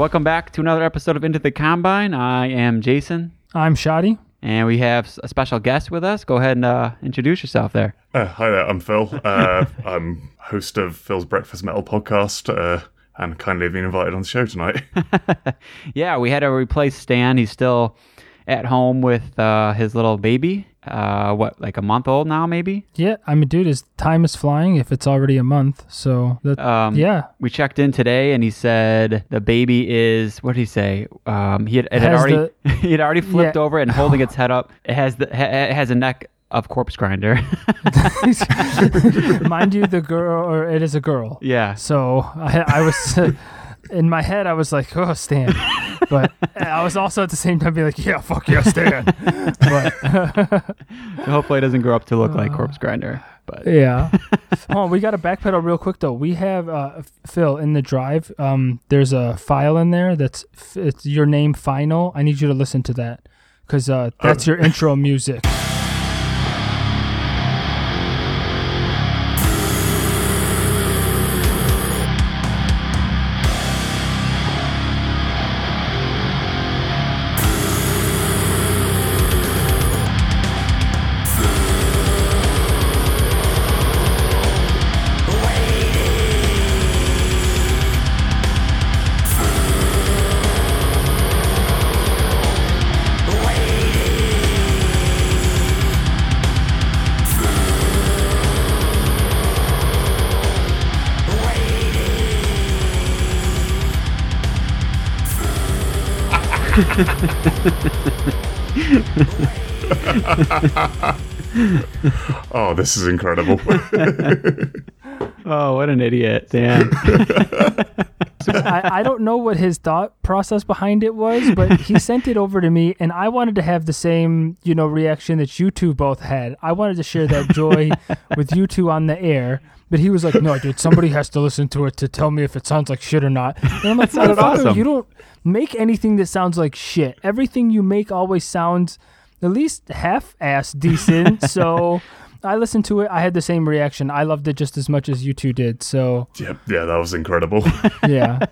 Welcome back to another episode of Into the Combine. I am Jason, I'm Shoddy. and we have a special guest with us. Go ahead and uh, introduce yourself there. Uh, hi there, I'm Phil. Uh, I'm host of Phil's Breakfast Metal podcast, uh, and kindly have been invited on the show tonight. Yeah, we had to replace Stan. He's still at home with uh, his little baby. Uh, what, like a month old now, maybe? Yeah, I mean, dude, his time is flying if it's already a month. So that, Um, yeah, We checked in today, and he said the baby is. What did he say? Um, he had, it had already he had already flipped Yeah. over and holding its head up. It has the ha- it has a neck of corpse grinder. mind you, the girl or it is a girl. yeah. So I, I was in my head, I was like, oh, Stan, but I was also at the same time being like, yeah, fuck yeah, Stan. but Hopefully, it doesn't grow up to look Uh, like corpse grinder. But yeah. oh, we got to backpedal real quick though. We have uh, Phil in the drive. Um, there's a file in there that's it's your name final. I need you to listen to that because uh, that's your intro music. oh, this is incredible. oh, what an idiot, Dan! I, I don't know what his thought process behind it was, but he sent it over to me, and I wanted to have the same, you know, reaction that you two both had. I wanted to share that joy with you two on the air, but he was like, "No, dude, somebody has to listen to it to tell me if it sounds like shit or not." And I'm like, sounded "Motherfucker, awesome. You don't make anything that sounds like shit. Everything you make always sounds at least half-ass decent." so. I listened to it. I had the same reaction. I loved it just as much as you two did. So, yeah, yeah, that was incredible. yeah.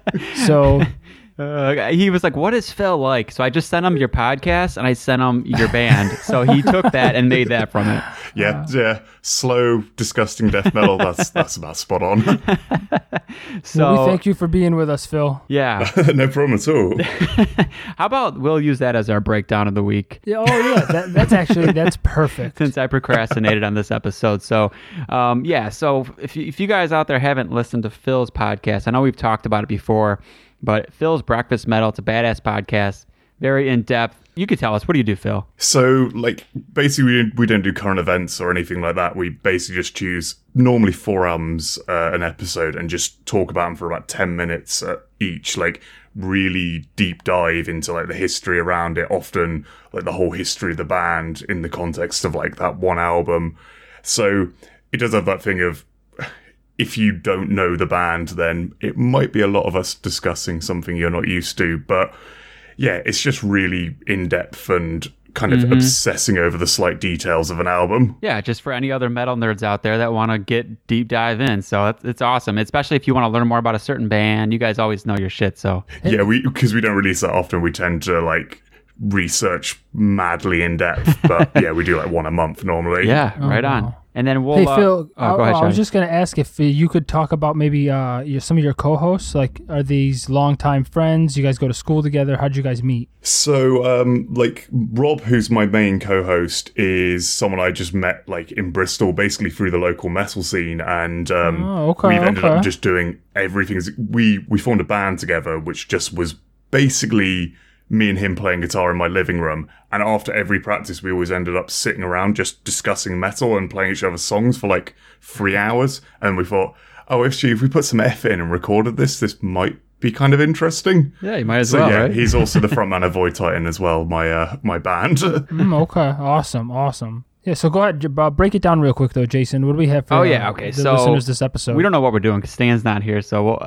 So, Uh, he was like, "What is Phil like?" So I just sent him your podcast, and I sent him your band. so he took that and made that from it. yeah, yeah, slow, disgusting death metal. That's that's about spot on. So well, we thank you for being with us, Phil. yeah, no problem at all. how about we'll use that as our breakdown of the week. Yeah, oh yeah, that, that's actually that's perfect. since I procrastinated on this episode. So, um, yeah. So if you, if you guys out there haven't listened to Phil's podcast, I know we've talked about it before, but Phil's Breakfast Metal, it's a badass podcast, very in depth. You could tell us what do you do, Phil? So, like, basically, we don't, we don't do current events or anything like that. We basically just choose normally four albums uh, an episode and just talk about them for about 10 minutes uh, each. Like, really deep dive into, like, the history around it, often, like, the whole history of the band in the context of, like, that one album. So, it does have that thing of, if you don't know the band, then it might be a lot of us discussing something you're not used to. But yeah, it's just really in depth and kind of mm-hmm. obsessing over the slight details of an album. Yeah, just for any other metal nerds out there that want to get deep dive in. So it's, it's awesome, especially if you want to learn more about a certain band. You guys always know your shit. So Yeah, we because we don't release that often, we tend to like research madly in depth. But yeah, we do like one a month normally. yeah, right oh, on. wow. And then we'll. Hey uh, Phil, oh, I, go ahead, I was Shadi. just gonna ask if uh, you could talk about maybe uh, your, some of your co-hosts. Like, are these longtime friends? You guys go to school together? How'd you guys meet? So, um, like Rob, who's my main co-host, is someone I just met like in Bristol, basically through the local metal scene, and um, Oh, okay, we've ended okay. up just doing everything. We we formed a band together, which just was basically me and him playing guitar in my living room. And after every practice, we always ended up sitting around just discussing metal and playing each other's songs for like three hours. And we thought, oh, if, she, if we put some F in and recorded this, this might be kind of interesting. yeah, you might as So well, yeah, right? he's also the frontman of Void Titan as well, my uh, my band. Mm, okay, awesome, awesome. Yeah, so go ahead, uh, break it down real quick though, Jason. What do we have for Oh yeah, okay. the so listeners this episode? we don't know what we're doing because Stan's not here, so we'll,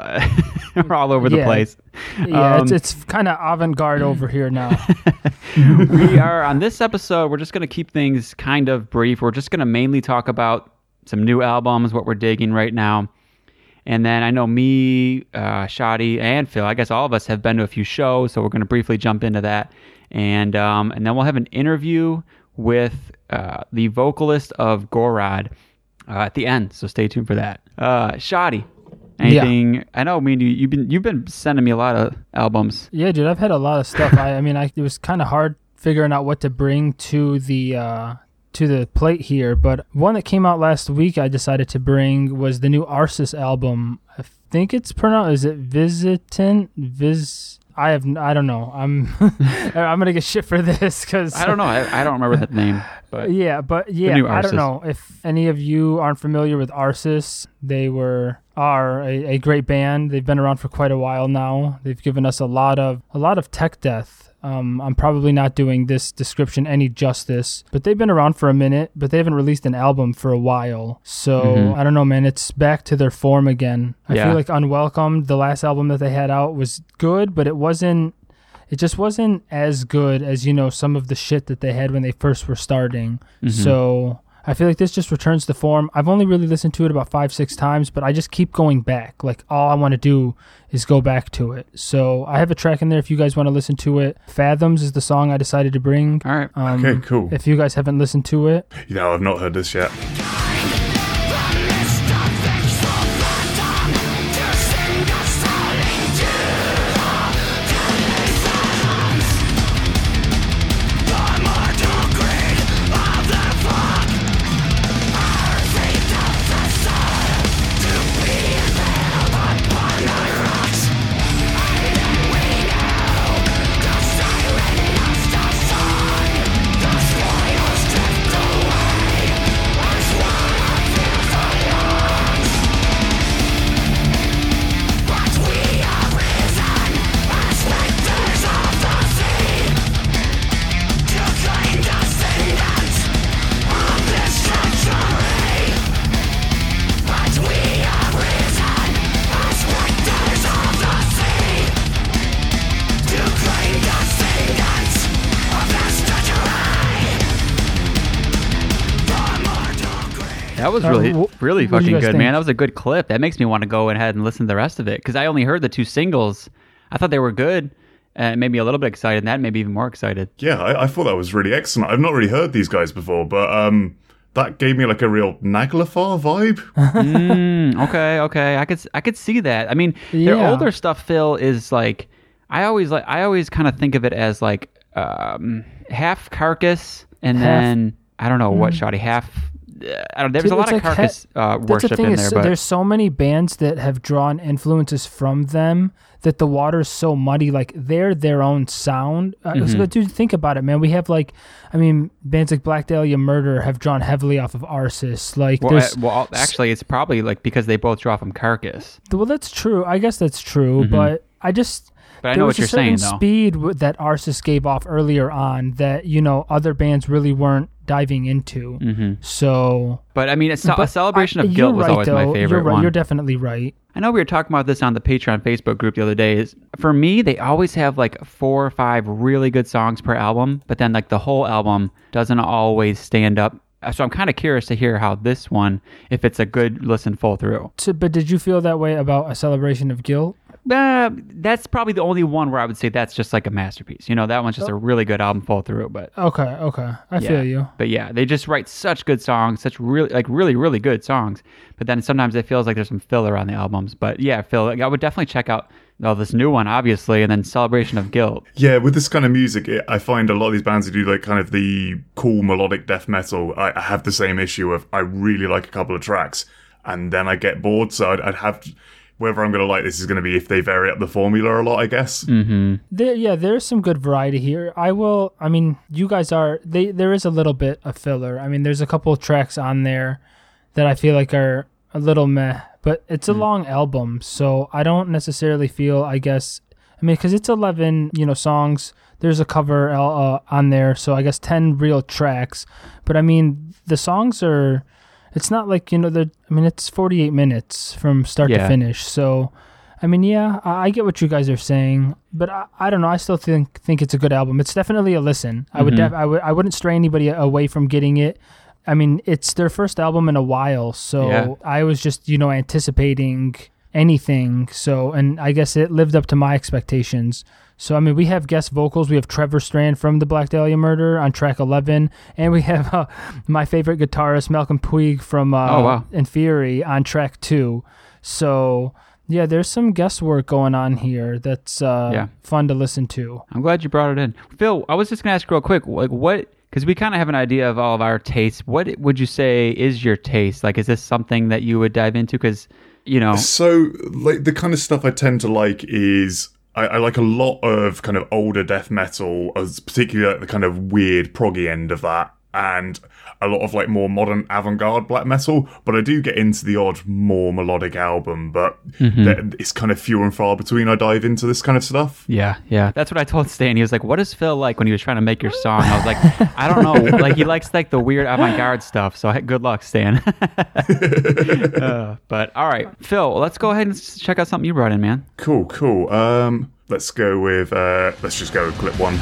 we're all over the Yeah. place. Yeah, Um, it's, it's kind of avant-garde over here now. we are on this episode. We're just going to keep things kind of brief. We're just going to mainly talk about some new albums, what we're digging right now, And then I know me, uh, Shoddy, and Phil. I guess all of us have been to a few shows, so we're going to briefly jump into that, and um, and then we'll have an interview with uh, the vocalist of Gorod uh, at the end. So stay tuned for that. Uh, Shoddy, anything? I know. I mean, you, you've been you've been sending me a lot of albums. Yeah, dude, I've had a lot of stuff. I, I mean, I, it was kind of hard figuring out what to bring to the uh, to the plate here, but one that came out last week I decided to bring was the new Arsis album. I think it's pronounced is it Visitant Vis I have I don't know. I'm I'm gonna get shit for this because I don't know. I, I don't remember that name, but yeah, but yeah, I don't know if any of you aren't familiar with Arsis. They were are a, a great band. They've been around for quite a while now. They've given us a lot of a lot of tech death. Um, I'm probably not doing this description any justice, but they've been around for a minute, but they haven't released an album for a while. So Mhm. I don't know, man. It's back to their form again. I Yeah. feel like Unwelcomed, the last album that they had out, was good, but it wasn't it just wasn't as good as you know some of the shit that they had when they first were starting. Mhm. So I feel like this just returns to form. I've only really listened to it about five, six times, but I just keep going back. Like all I want to do is go back to it. So I have a track in there if you guys want to listen to it. Fathoms is the song I decided to bring. all right. Um, Okay, cool. If you guys haven't listened to it, You know, I've not heard this yet. Was Uh, really, really fucking good, think? man. That was a good clip. That makes me want to go ahead and listen to the rest of it because I only heard the two singles. I thought they were good, and it made me a little bit excited. And that made me even more excited. Yeah, I, I thought that was really excellent. I've not really heard these guys before, but um, that gave me like a real Naglfar vibe. Mm, okay, okay, I could, s- I could see that. I mean, their older stuff, Phil, is like, I always like, I always kind of think of it as like um, half carcass, and Half- then I don't know what shoddy half. Uh, I don't. There's Dude, a lot of like carcass uh, that's the worship thing in is there, but there's so many bands that have drawn influences from them that the water's so muddy. Like they're their own sound. Uh, Mm-hmm. so, dude, think about it, man. We have like, I mean, bands like Black Dahlia Murder have drawn heavily off of Arsis. Like, well, uh, well, actually, it's probably like because they both draw from carcass. Well, that's true. I guess that's true, but I just Mm-hmm. But I there know was what you're a certain saying, though. speed that Arsis gave off earlier on that you know other bands really weren't diving into. hmm So, But I mean, a, ce- a celebration I- of guilt was right, always my though. favorite You're right. one. You're definitely right. I know we were talking about this on the Patreon Facebook group the other day. Is for me, they always have like four or five really good songs per album, but then like the whole album doesn't always stand up. So I'm kind of curious to hear how this one, if it's a good listen full through. So, but did you feel that way about a celebration of guilt? Uh, that's probably the only one where I would say that's just like a masterpiece. You know, that one's just a really good album full through. But Okay, okay, I yeah. feel you. But yeah, they just write such good songs, such really like really really good songs. But then sometimes it feels like there's some filler on the albums. But yeah, Phil, I would definitely check out well, this new one, obviously, and then Celebration of Guilt. Yeah, with this kind of music, it, I find a lot of these bands who do like kind of the cool melodic death metal. I, I have the same issue of I really like a couple of tracks, and then I get bored. So I'd, I'd have to, whether I'm going to like this is going to be if they vary up the formula a lot, I guess. There, yeah, there's some good variety here. I will. I mean, you guys are. They there is a little bit of filler. I mean, there's a couple of tracks on there that I feel like are a little meh, but it's a long album, so I don't necessarily feel. I guess. I mean, because it's 11, you know, songs. There's a cover uh, on there, so I guess 10 real tracks. But I mean, the songs are. It's not like you know. The I mean, it's 48 minutes from start Yeah. to finish, so. I mean, yeah, I I get what you guys are saying, but I, I don't know. I still think think it's a good album. It's definitely a listen. I would Mhm. def- I would I wouldn't stray anybody away from getting it, I mean, it's their first album in a while, so Yeah. I was just, you know, anticipating anything. So, and I guess it lived up to my expectations. So, I mean, we have guest vocals. We have Trevor Strnad from the Black Dahlia Murder on track 11, and we have uh, my favorite guitarist, Malcolm Pugh from uh, Oh, wow. Inferi on track 2. So, yeah, there's some guest work going on here that's uh, Yeah. fun to listen to. I'm glad you brought it in. Phil, I was just going to ask real quick, like what, because we kind of have an idea of all of our tastes. What would you say is your taste? Like, is this something that you would dive into? Because, you know, So, like, the kind of stuff I tend to like is I, I like a lot of kind of older death metal, as particularly like the kind of weird proggy end of that, and a lot of like more modern avant-garde black metal. But I do get into the odd more melodic album, but th- it's kind of few and far between. I dive into this kind of stuff. yeah, yeah. That's what I told Stan. He was like, what is Phil like when he was trying to make your song? I was like, I don't know. Like, he likes like the weird avant garde stuff. So good luck, Stan. uh, but all right, Phil, let's go ahead and check out something you brought in, man. Cool, cool. Um, let's go with uh, let's just go with clip one.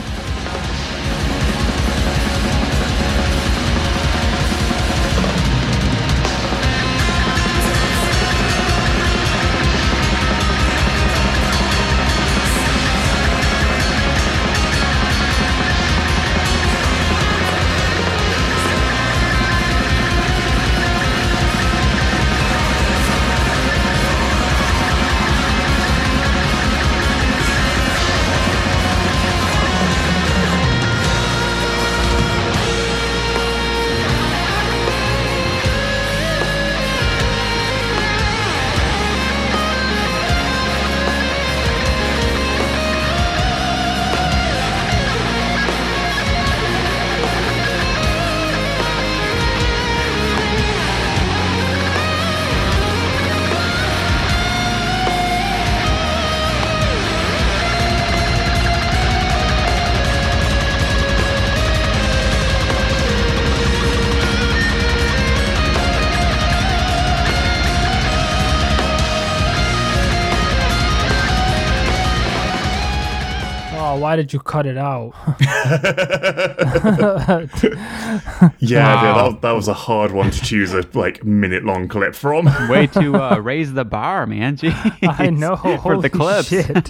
Did you cut it out? Yeah, Wow. yeah that, that was a hard one to choose a like minute long clip from. Way to uh, raise the bar, man. Jeez. I know. For Holy the clips. Shit.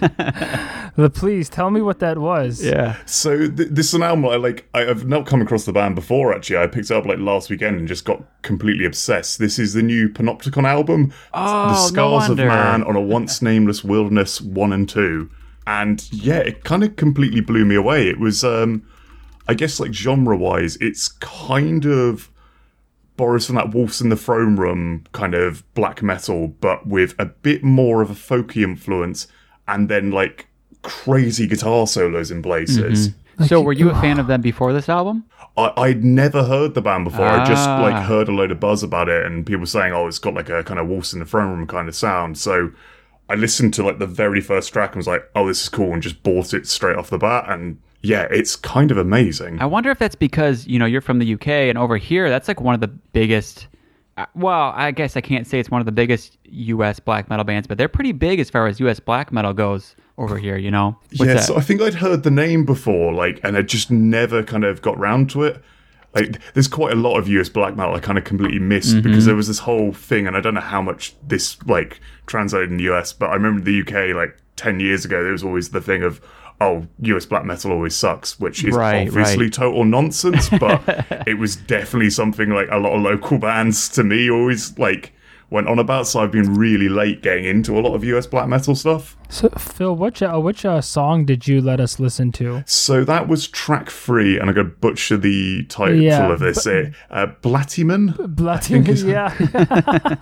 The- Please tell me what that was. Yeah. So th- this is an album I like. I, I've not come across the band before. Actually, I picked it up like last weekend and just got completely obsessed. This is the new Panopticon album. Oh, the no Scars of. Man on a Once Nameless Wilderness one and two, and yeah, it kind of completely blew me away. It was, um, I guess, like genre wise, it's kind of borrows from that Wolves in the Throne Room kind of black metal, but with a bit more of a folky influence, and then like crazy guitar solos in places. So, were you a fan of them before this album? I, I'd never heard the band before. I just Ah. like heard a load of buzz about it, and people saying, "Oh, it's got like a kind of Wolves in the Throne Room kind of sound." So I listened to like the very first track and was like, "Oh, this is cool," and just bought it straight off the bat. And yeah, it's kind of amazing. I wonder if that's because you know you're from the UK and over here that's like one of the biggest. uh, Well, I guess I can't say it's one of the biggest U.S. black metal bands, but they're pretty big as far as U.S. black metal goes over here. You know, What's yeah, that? so I think I'd heard the name before, like, and I just never kind of got round to it. Like, there's quite a lot of US black metal I kind of completely missed Mm-hmm. because there was this whole thing, and I don't know how much this like translated in the US, but I remember the UK like ten years ago, there was always the thing of. Oh, US black metal always sucks, which is Right, obviously right. total nonsense, but it was definitely something like a lot of local bands to me always like went on about. So I've been really late getting into a lot of US black metal stuff. So, Phil, which uh, which uh, song did you let us listen to? So that was track three, and I'm going to butcher the title Yeah, of this. Uh, uh, Blattyman? Bloody, yeah.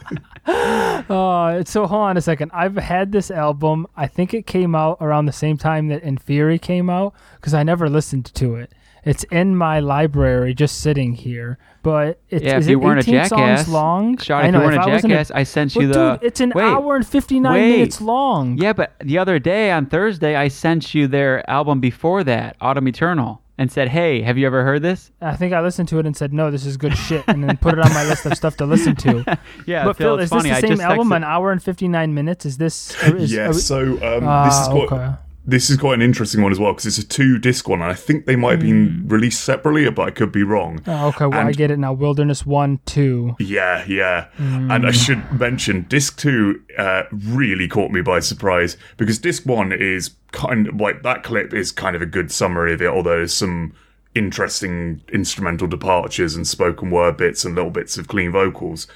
oh, so hold on a second. I've had this album. I think it came out around the same time that Inferi came out because I never listened to it. It's in my library, just sitting here. But it's yeah, is if you it weren't a 18 jackass, songs long. Shawty, I if know, you weren't I a wasn't jackass, I sent you But the. dude, it's an wait, hour and fifty nine wait. minutes long. Yeah, but the other day on Thursday, I sent you their album before that, Autumn Eternal, and said, "Hey, have you ever heard this?" I think I listened to it and said, "No, this is good shit," and then put it on my list of stuff to listen to. Yeah, but Phil, Phil, it's is funny. this the same album? texted- An hour and fifty nine minutes? Is this? Is, yeah, we- so um, Ah, this is what. okay. This is quite an interesting one as well because it's a two disc one, and I think they might have been Hmm. released separately, but I could be wrong. Oh, okay, well I get it now. Wilderness one, two. Yeah, yeah. And I should mention, disc two uh, really caught me by surprise because disc one is kind of like that clip is kind of a good summary of it, although there's some interesting instrumental departures and spoken word bits and little bits of clean vocals.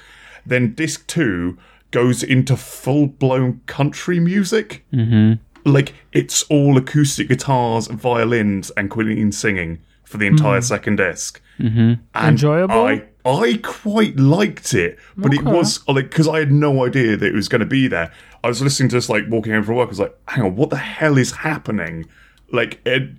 Then disc two goes into full blown country music. Mm-hmm. Like it's all acoustic guitars, violins, and Queen singing for the entire second disc. Mm-hmm. And Enjoyable? I I quite liked it, but it was like because I had no idea that it was going to be there. I was listening to this like walking home from work. I was like, "Hang on, what the hell is happening?" Like it,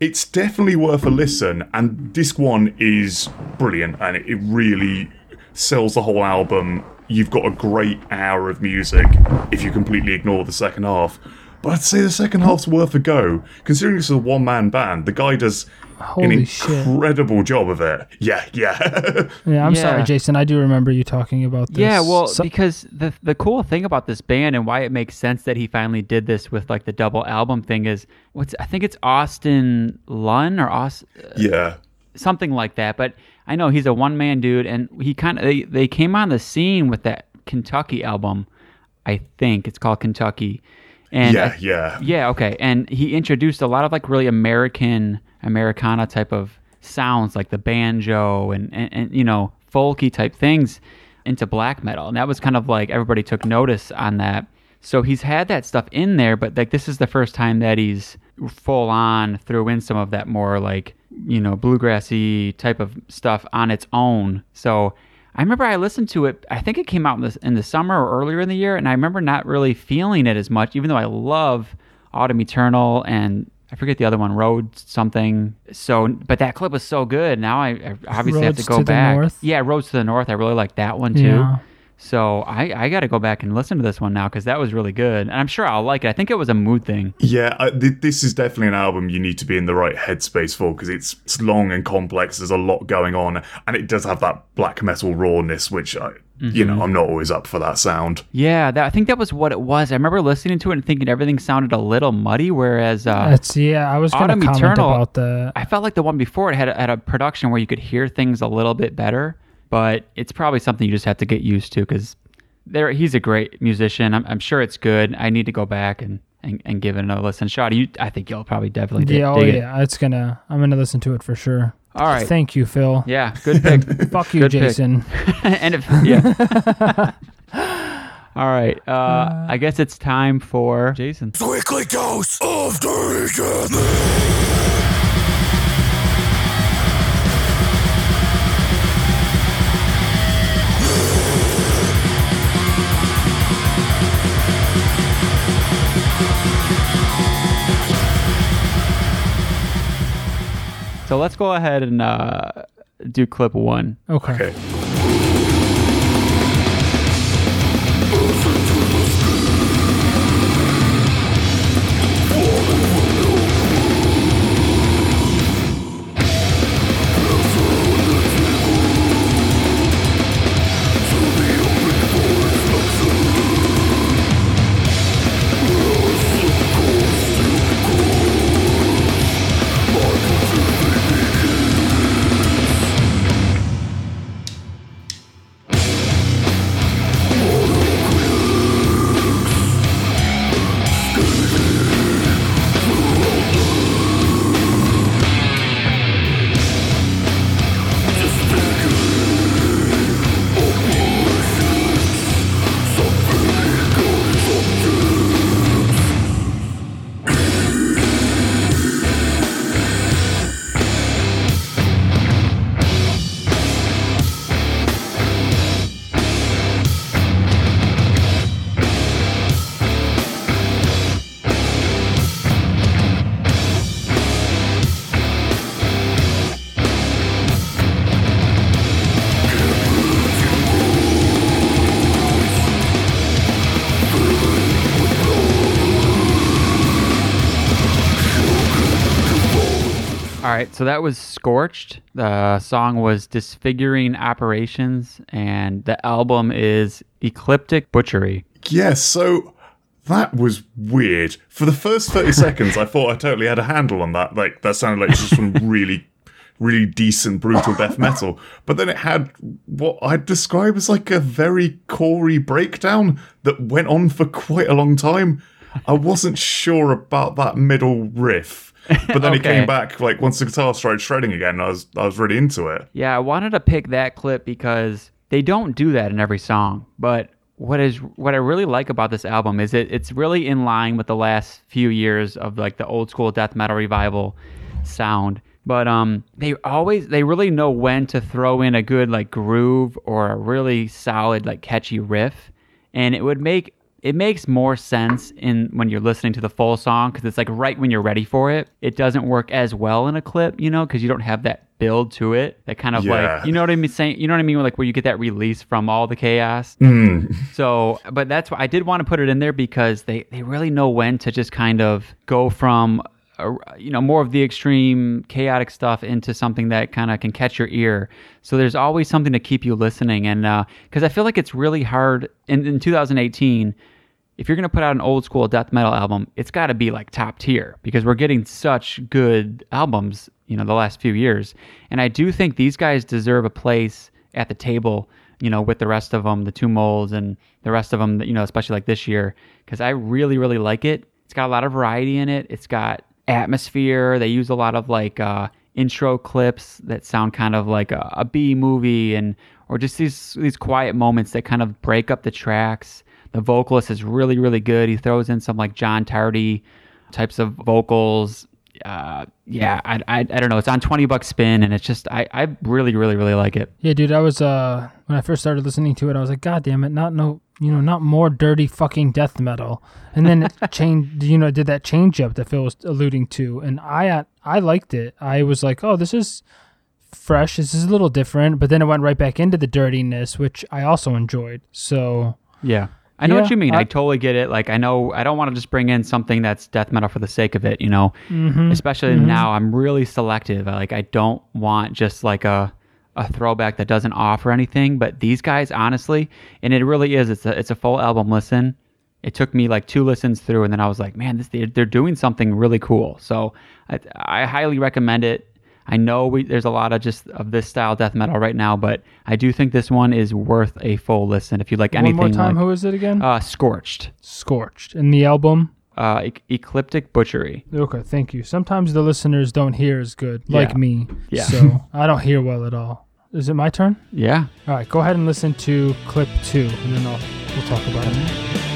it's definitely worth a listen. And disc one is brilliant, and it, it really sells the whole album. You've got a great hour of music if you completely ignore the second half. But I'd say the second half's worth a go, considering this is a one man band. The guy does Holy an shit. incredible job of it. Yeah, yeah. Yeah, I'm Yeah. sorry, Jason. I do remember you talking about this. Yeah, well, So- because the the cool thing about this band and why it makes sense that he finally did this with like the double album thing is what's I think it's Austin Lunn or Austin. Uh, yeah. something like that. But I know he's a one man dude, and he kind of they, they came on the scene with that Kentucky album. I think it's called Kentucky, and Yeah, I- yeah. yeah, okay. And he introduced a lot of like really American Americana type of sounds, like the banjo and, and, and you know folky type things into black metal, and that was kind of like everybody took notice on that. So he's had that stuff in there, but like this is the first time that he's full on threw in some of that more like you know bluegrassy type of stuff on its own. So I remember I listened to it. I think it came out in the in the summer or earlier in the year, and I remember not really feeling it as much, even though I love Autumn Eternal and I forget the other one, Road something. So, but that clip was so good. Now I, I obviously have to go to the back. North? Yeah, Roads to the North. I really like that one too. Yeah. So I, I got to go back and listen to this one now because that was really good, and I'm sure I'll like it. I think it was a mood thing. Yeah, I, th- this is definitely an album you need to be in the right headspace for because it's, it's long and complex. There's a lot going on, and it does have that black metal rawness, which I, you Mm-hmm. know, I'm not always up for that sound. Yeah, that, I think that was what it was. I remember listening to it and thinking everything sounded a little muddy, whereas uh, That's yeah. I was going to Autumn comment Eternal- about the. I felt like the one before it had had a production where you could hear things a little bit better, but it's probably something you just have to get used to because there he's a great musician. I'm, I'm sure it's good. I need to go back and, and, and give it another listen. Shotty, you I think you'll probably definitely dig, Yeah, oh dig it. yeah. It's gonna. I'm gonna listen to it for sure. All right. Thank you, Phil. Yeah, good pick. Fuck you, Good. Jason. and if yeah. All right. Uh, I guess it's time for Jason. Weekly dose of Deacon. So let's go ahead and uh, do clip one. Okay. Okay. Right, so that was Scorched. The song was Disfiguring Operations, and the album is Ecliptic Butchery. Yeah, so that was weird. For the first 30 seconds, I thought I totally had a handle on that. Like, that sounded like just some really, really decent, brutal death metal. But then it had what I'd describe as like a very Corey breakdown that went on for quite a long time. I wasn't sure about that middle riff. But then it Okay. came back, like, once the guitar started shredding again, I was, I was really into it. Yeah, I wanted to pick that clip because they don't do that in every song. But what is what I really like about this album is it it's really in line with the last few years of like the old school death metal revival sound. But um they always they really know when to throw in a good like groove or a really solid like catchy riff and it would make it makes more sense in when you're listening to the full song because it's like right when you're ready for it. It doesn't work as well in a clip, you know, because you don't have that build to it. That kind of Yeah. like you know what I mean saying you know what I mean like where you get that release from all the chaos. So, but that's why I did want to put it in there because they they really know when to just kind of go from uh, you know more of the extreme chaotic stuff into something that kind of can catch your ear. So there's always something to keep you listening, and because I feel like it's really hard in, in 2018. If you're gonna put out an old school death metal album, it's got to be like top tier because we're getting such good albums, you know, the last few years. And I do think these guys deserve a place at the table you know, with the rest of them, the Tomb Molds and the rest of them, you know, especially like this year, because I really, really like it. It's got a lot of variety in it. It's got atmosphere. They use a lot of like uh, intro clips that sound kind of like a, a B movie and or just these these quiet moments that kind of break up the tracks. The vocalist is really, really good. He throws in some like John Tardy types of vocals. Uh, yeah, I, I, I don't know. It's on 20 Buck Spin and it's just, I, I really, really, really like it. Yeah, dude, I was uh when I first started listening to it, I was like, God damn it, not no you know, not more dirty fucking death metal. And then it changed you know, did that change up that Phil was alluding to. And I I liked it. I was like, Oh, this is fresh, this is a little different, but then it went right back into the dirtiness, which I also enjoyed. So Yeah. I know Yeah, what you mean. I, I- totally get it. Like, I know I don't want to just bring in something that's death metal for the sake of it, you know. Mm-hmm. Especially now, I'm really selective. Like, I don't want just like a a throwback that doesn't offer anything. But these guys, honestly, and it really is. It's a it's a full album listen. It took me like two listens through, and then I was like, man, this they're, they're doing something really cool. So I, I highly recommend it. I know we, there's a lot of just of this style death metal right now, but I do think this one is worth a full listen. If you like anything, one more time, like, who is it again? uh, Scorched, Scorched. In the album. uh, e- Ecliptic Butchery. Okay, thank you. Sometimes the listeners don't hear as good, like Yeah. me. Yeah. So I don't hear well at all. Is it my turn? Yeah, All right, go ahead and listen to clip two, and then I'll we'll talk about it.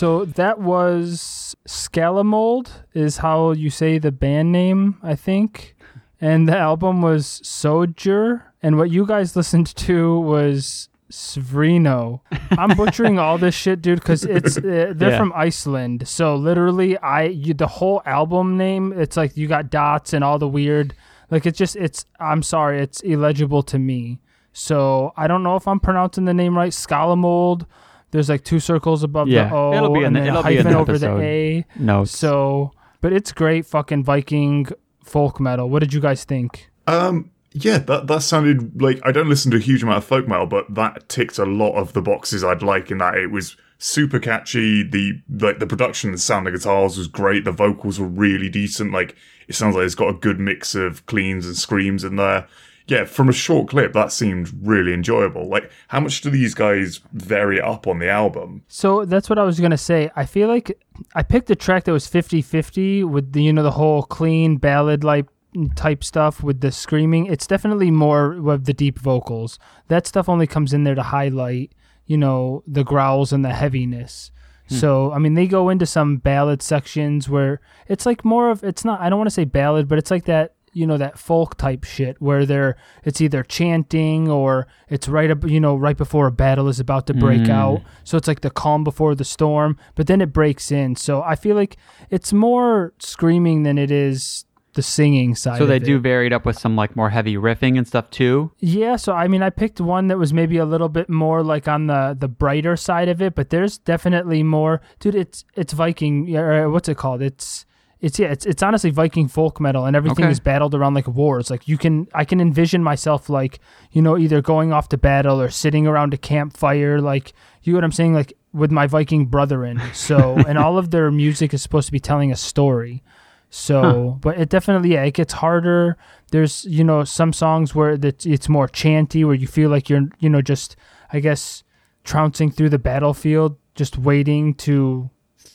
So that was Skálmöld, is how you say the band name, I think. And the album was Sorgir. And what you guys listened to was Svrino. I'm butchering all this shit, dude, because it's uh, they're Yeah. from Iceland. So literally, I you, the whole album name, it's like you got dots and all the weird. Like it's just it's. I'm sorry, it's illegible to me. So I don't know if I'm pronouncing the name right. Skálmöld. There's like two circles above Yeah, the O it'll be in and the- then it'll be in hyphen the over the. A. no. So, but it's great fucking Viking folk metal. What did you guys think? Um, yeah, that that sounded like I don't listen to a huge amount of folk metal, but that ticked a lot of the boxes I'd like in that it was super catchy. The like the production, the sound of guitars was great. The vocals were really decent. Like it sounds like it's got a good mix of cleans and screams in there. Yeah, from a short clip, that seemed really enjoyable. Like, how much do these guys vary up on the album? So that's what I was gonna say. I feel like I picked a track that was 50-50 with the you know the whole clean ballad like type stuff with the screaming. It's definitely more of the deep vocals. That stuff only comes in there to highlight you know the growls and the heaviness. Hmm. So I mean they go into some ballad sections where it's like more of it's not I don't want to say ballad, but it's like that you know that folk type shit where they're it's either chanting or it's right up you know right before a battle is about to break mm. out. So it's like the calm before the storm but then it breaks in. So i feel like it's more screaming than it is the singing side So they do it. vary it up with some like more heavy riffing and stuff too. yeah so i mean i picked one that was maybe a little bit more like on the the brighter side of it but there's definitely more. Dude it's it's viking or what's it called? It's it's yeah, it's it's honestly Viking folk metal, and everything Okay. is battled around like wars. Like you can, I can envision myself like you know either going off to battle or sitting around a campfire. Like you know what I'm saying, like with my Viking brethren. So and all of their music is supposed to be telling a story. So, but it definitely yeah, it gets harder. There's you know some songs where it's it's more chanty, where you feel like you're you know just I guess trouncing through the battlefield, just waiting to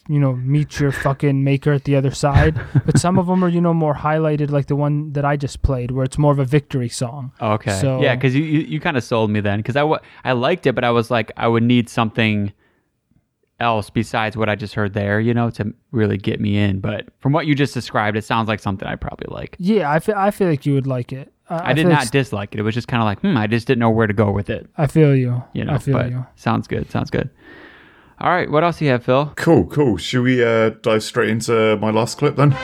you know meet your fucking maker at the other side. but some of them are you know more highlighted, like the one that I just played, where it's more of a victory song. Okay. So- yeah, because you, you, you kind of sold me then because I, wa- I liked it, but I was like, I would need something else besides what I just heard there, you know, to really get me in. But from what you just described, it sounds like something I probably like. Yeah, I feel I feel like you would like it. I, I, did not like- dislike it. It was just kind of like, hmm, I just didn't know where to go with it, I feel you. you know. I feel but you. sounds good. Sounds good. All right. What else do you have, Phil? Cool, cool. Should we uh, dive straight into my last clip then?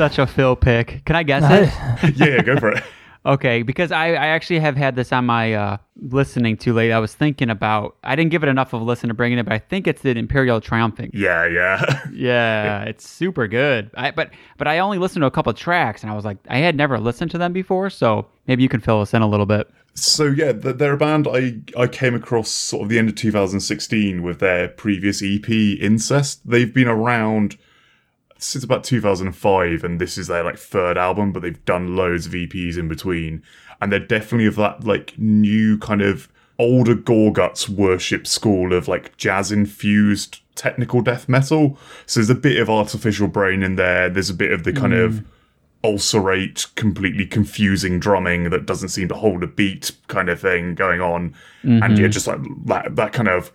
Such a Phil pick. Can I guess it? yeah, go for it. Okay, because I, I actually have had this on my uh, listening too late. I was thinking about. I didn't give it enough of a listen to bring it, but I think it's the Imperial Triumphant. Yeah, yeah. Yeah, it's super good. I, but but I only listened to a couple tracks, and I was like, I had never listened to them before, so maybe you can fill us in a little bit. So yeah, they're a band I I came across sort of the end of 2016 with their previous EP Incest. They've been around since about 2005 and this is their like third album but they've done loads of EPs in between. And they're definitely of that like new kind of older Gorguts worship school of like jazz infused technical death metal. So there's a bit of artificial brain in there. There's a bit of the kind of mm. ulcerate, completely confusing drumming that doesn't seem to hold a beat kind of thing going on. And yeah, mm-hmm. just like that, that kind of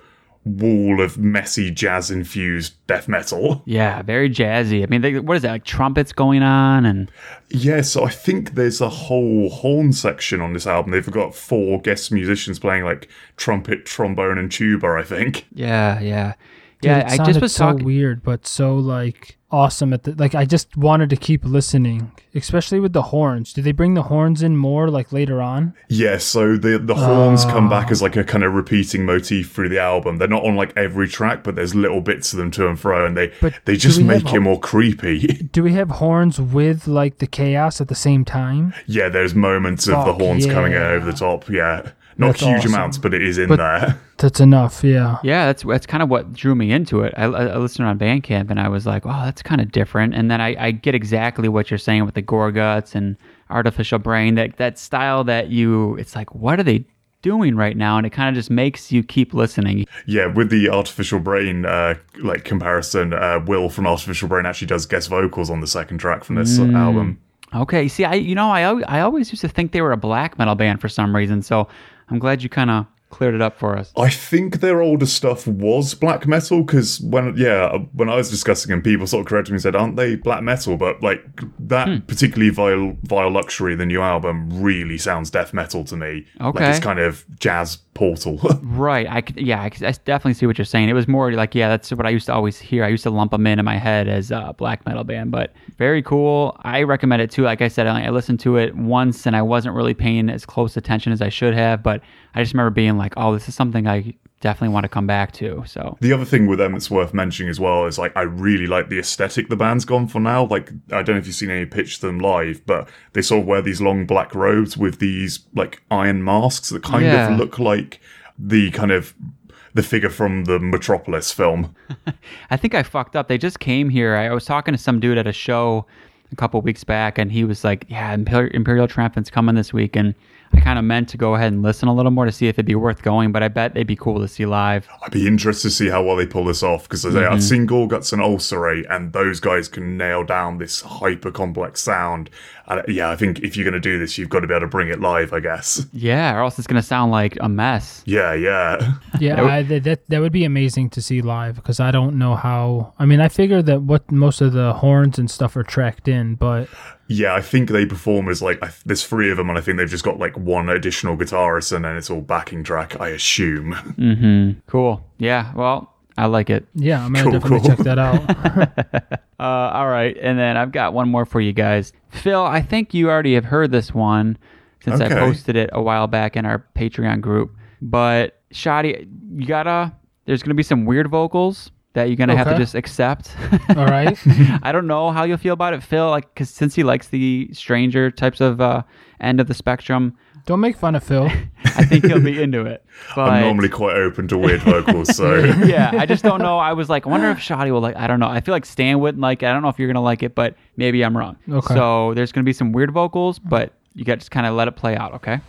wall of messy jazz infused death metal. Yeah, very jazzy. I mean, they, what is that? Like trumpets going on, and Yeah, so I think there's a whole horn section on this album. They've got four guest musicians playing like trumpet, trombone, and tuba, I think. yeah, yeah, Dude, yeah. it I just was so talking. weird, but so like awesome at the like. I just wanted to keep listening, especially with the horns. Do they bring the horns in more like later on? Yeah, so the the horns come back as like a kind of repeating motif through the album. They're not on like every track, but there's little bits of them to and fro, and they But they just we have make it more creepy. Do we have horns with like the chaos at the same time? Yeah, there's moments of the Fuck, horns coming in over the top. Yeah, Not That's huge awesome. amounts, but it is in But- there. That's enough. Yeah. Yeah, that's that's kind of what drew me into it. I, I listened on Bandcamp and I was like, oh, that's kind of different. And then I, I get exactly what you're saying with the Gorguts and artificial brain. That that style that you, it's like, what are they doing right now? And it kind of just makes you keep listening. Yeah, with the artificial brain uh, like comparison, uh, Will from Artificial Brain actually does guest vocals on the second track from this Mm. album. Okay, see, I you know I I always used to think they were a black metal band for some reason. So I'm glad you kind of cleared it up for us. I think their older stuff was black metal because when yeah when I was discussing them, people sort of corrected me and said, "Aren't they black metal?" But like that Hmm. particularly vile vile luxury, the new album really sounds death metal to me. Okay, like it's kind of jazz portal. Right. I could, yeah, I, could, I definitely see what you're saying. It was more like, yeah, that's what I used to always hear. I used to lump them in in my head as a black metal band, but very cool. I recommend it too. Like I said, I listened to it once and I wasn't really paying as close attention as I should have, but I just remember being like, oh, this is something I definitely want to come back to. So, The other thing with them that's worth mentioning as well is like I really like the aesthetic the band's gone for now. Like I don't know if you've seen any pitch them live, but they sort of wear these long black robes with these like iron masks that kind Yeah. of look like the kind of the figure from the Metropolis film. I think I fucked up. They just came here. I was talking to some dude at a show a couple weeks back, and he was like, "Yeah, Imperial, Imperial Triumphant's coming this week," and I kind of meant to go ahead and listen a little more to see if it'd be worth going. But I bet they'd be cool to see live. I'd be interested to see how well they pull this off because Mm-hmm. I've seen Gorguts and Ulcerate, and those guys can nail down this hyper complex sound. And yeah, I think if you're going to do this, you've got to be able to bring it live, I guess. Yeah, or else it's gonna sound like a mess. Yeah, yeah. Yeah, I, that, that that would be amazing to see live because I don't know how. I mean, I figure that what most of the horns and stuff are tracked in, but Yeah, I think they perform as like I, there's three of them, and I think they've just got like one additional guitarist, and then it's all backing track. I assume. Mm-hmm. Cool. Yeah. Well, I like it. yeah, I'm gonna Cool, definitely cool. check that out. Uh, all right, and then I've got one more for you guys. Phil, I think you already have heard this one since I posted it a while back in our Patreon group. But Shoddy, you gotta. There's gonna be some weird vocals that you're gonna have to just accept. All right. I don't know how you'll feel about it, Phil. Like, cause since he likes the stranger types of uh, end of the spectrum, Don't make fun of Phil. I think he'll be into it. But I'm normally quite open to weird vocals, so yeah, I just don't know. I was like, I wonder if Shoddy will like. I don't know. I feel like Stan wouldn't like it. I don't know if you're gonna like it, but maybe I'm wrong. Okay. So there's gonna be some weird vocals, but you got to just kind of let it play out. Okay.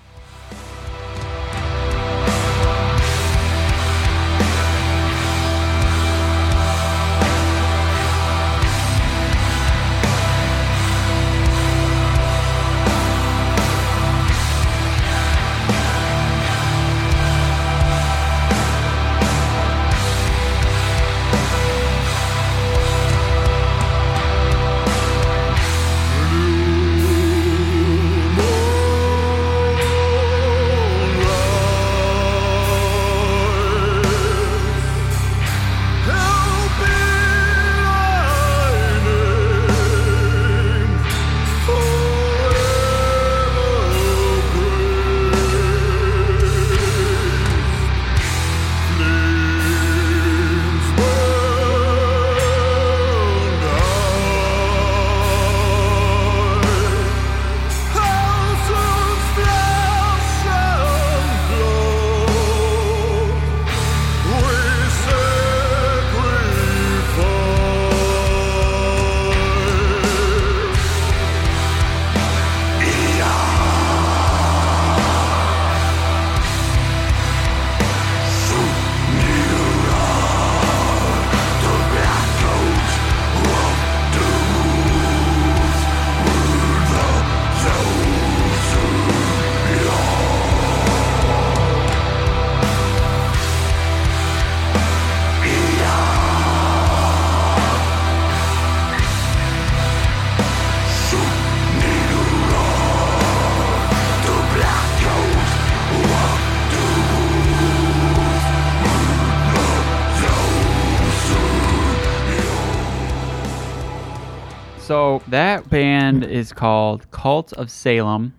That band is called Cult of Salem.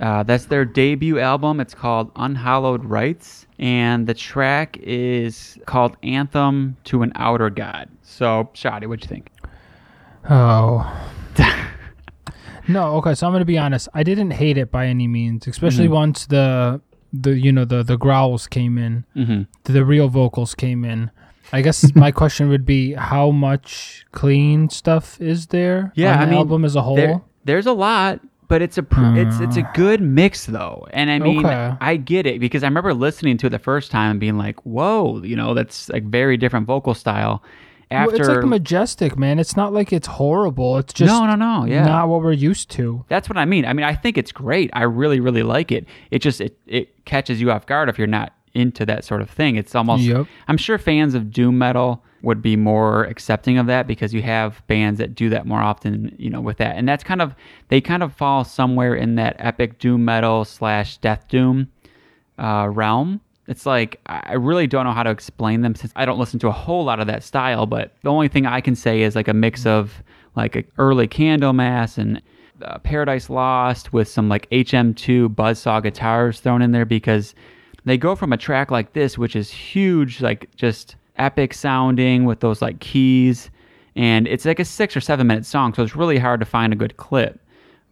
Uh, that's their debut album. It's called Unhallowed Rites, and the track is called Anthem to an Outer God. So, Shoddy, what'd you think? Oh. no, okay, so I'm going to be honest. I didn't hate it by any means, especially Mm-hmm. once the the you know the the growls came in, Mhm. the real vocals came in. I guess my question would be how much clean stuff is there Yeah, on the mean, album as a whole? There, there's a lot, but it's a pr- it's it's a hmm. good mix though, and I mean Okay. I get it because I remember listening to it the first time and being like, "Whoa," you know, that's like very different vocal style. Well, After it's like majestic, man. It's not like it's horrible. It's just no, no, no, yeah, not what we're used to. That's what I mean. I mean, I think it's great. I really, really like it. It just it, it catches you off guard if you're not into that sort of thing. It's almost. Yep. I'm sure fans of doom metal would be more accepting of that because you have bands that do that more often. You know, with that, and that's kind of they kind of fall somewhere in that epic doom metal slash death doom uh, realm. It's like I really don't know how to explain them since I don't listen to a whole lot of that style. But the only thing I can say is like a mix of like a early Candlemass and uh, Paradise Lost with some like HM2 buzzsaw guitars thrown in there because they go from a track like this, which is huge, like just epic sounding with those like keys, and it's like a six or seven minute song, so it's really hard to find a good clip.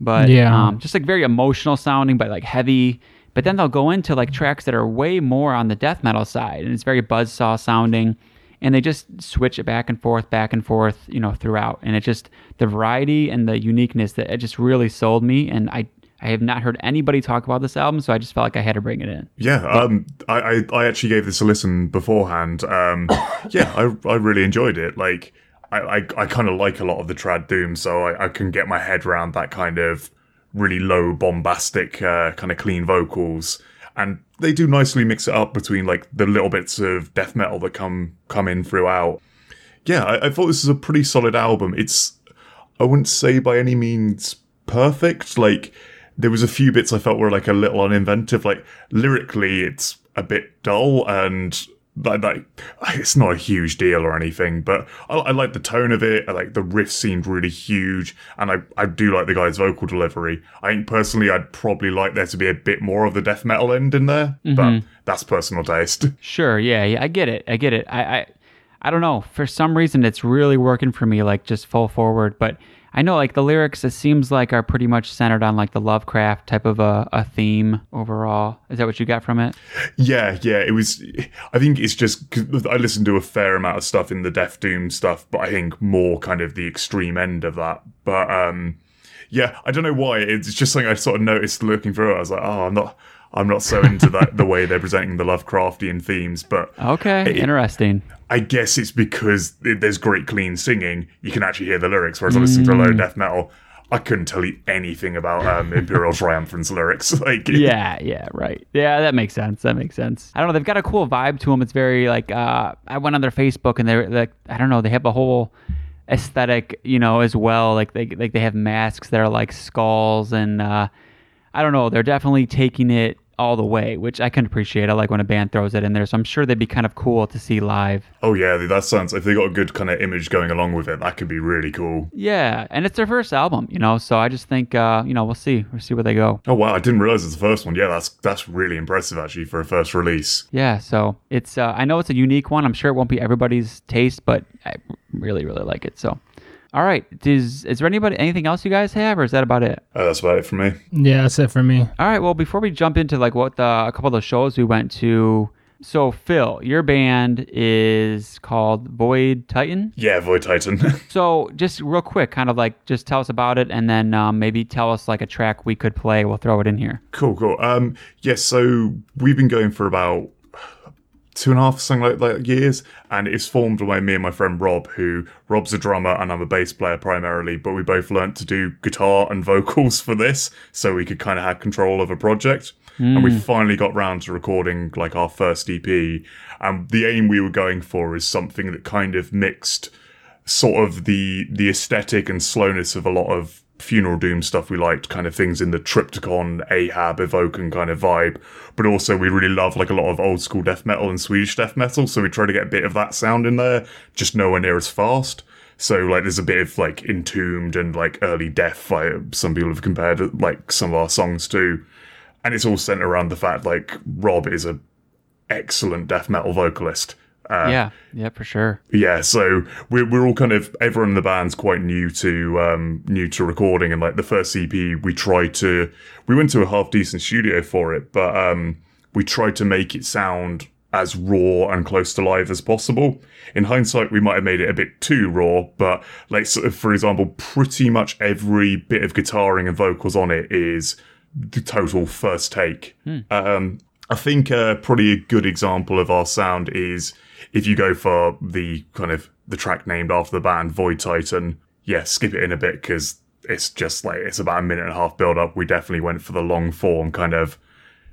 But Yeah. um, just like very emotional sounding, but like heavy. But then they'll go into like tracks that are way more on the death metal side, and it's very buzzsaw sounding. And they just switch it back and forth, back and forth, you know, throughout. And it just the variety and the uniqueness that it just really sold me. And I I have not heard anybody talk about this album, so I just felt like I had to bring it in. Yeah, um, I, I, I actually gave this a listen beforehand. Um, yeah, I, I really enjoyed it. Like, I, I, I kind of like a lot of the trad doom, so I, I can get my head around that kind of really low, bombastic, uh, kind of clean vocals. And they do nicely mix it up between like the little bits of death metal that come come in throughout. Yeah, I, I thought this was a pretty solid album. It's I wouldn't say by any means perfect. Like there was a few bits I felt were like a little uninventive. Like lyrically, it's a bit dull and like, like it's not a huge deal or anything. But I, I like the tone of it. I like the riff seemed really huge, and I I do like the guy's vocal delivery. I think personally, I'd probably like there to be a bit more of the death metal end in there, but mm-hmm. that's personal taste. Sure, yeah, yeah, I get it. I get it. I, I I don't know. For some reason it's really working for me, like just full forward. But I know like the lyrics it seems like are pretty much centered on like the Lovecraft type of a, a theme overall. Is that what you got from it? Yeah, yeah, it was. I think it's just I listened to a fair amount of stuff in the Death Doom stuff, but I think more kind of the extreme end of that. But um, yeah, I don't know why. It's just something I sort of noticed looking through it. I was like, oh, I'm not, I'm not so into that the way they're presenting the Lovecraftian themes. But Okay, It- interesting. I guess it's because there's great clean singing. You can actually hear the lyrics. Whereas I listen to a load of death metal, I couldn't tell you anything about um, Imperial Triumphant's lyrics. Like, Yeah, yeah, right. Yeah, that makes sense. That makes sense. I don't know. They've got a cool vibe to them. It's very like uh, I went on their Facebook and they're like I don't know. They have a whole aesthetic, you know, as well. Like they like they have masks that are like skulls and uh, I don't know. They're definitely taking it all the way, which I can appreciate. I like when a band throws it in there. So I'm sure they'd be kind of cool to see live. Oh yeah, that sounds. If they got a good kind of image going along with it, that could be really cool. Yeah, and it's their first album, you know. So I just think uh, you know we'll see. We'll see where they go. Oh wow, I didn't realize it's the first one. Yeah, that's that's really impressive actually for a first release. Yeah, so it's uh, I know it's a unique one. I'm sure it won't be everybody's taste, but I really really like it. So, all right, is is there anybody anything else you guys have, or is that about it? Uh, that's about it for me. Yeah, that's it for me. All right, well before we jump into like what the, a couple of the shows we went to, so Phil, your band is called Void Titan. Yeah, Void Titan. So just real quick, kind of like just tell us about it, and then um, maybe tell us like a track we could play. We'll throw it in here. cool, cool. Um, yes, so we've been going for about two and a half something like that years, and it's formed by me and my friend Rob, who Rob's a drummer and I'm a bass player primarily, but we both learnt to do guitar and vocals for this, so we could kind of have control of a project. And we hmm. finally got round to recording like our first EP. And the aim we were going for is something that kind of mixed sort of the the aesthetic and slowness of a lot of funeral doom stuff we liked, kind of things in the Triptykon, Ahab, Evoken kind of vibe. But also we really love like a lot of old school death metal and Swedish death metal, so we try to get a bit of that sound in there, just nowhere near as fast. So like there's a bit of like entombed and like early death, like some people have compared like some of our songs to. And it's all centered around the fact like Rob is a excellent death metal vocalist. Uh, yeah, yeah, for sure. yeah, so we're we're all kind of everyone in the band's quite new to um new to recording and like the first EP we tried to we went to a half decent studio for it, but um we tried to make it sound as raw and close to live as possible. In hindsight, we might have made it a bit too raw, but like, sort of, for example, pretty much every bit of guitaring and vocals on it is the total first take. Um, I think uh, probably a good example of our sound is if you go for the kind of the track named after the band, Void Titan. Yeah, skip it in a bit because it's just like it's about a minute and a half build up. We definitely went for the long form kind of.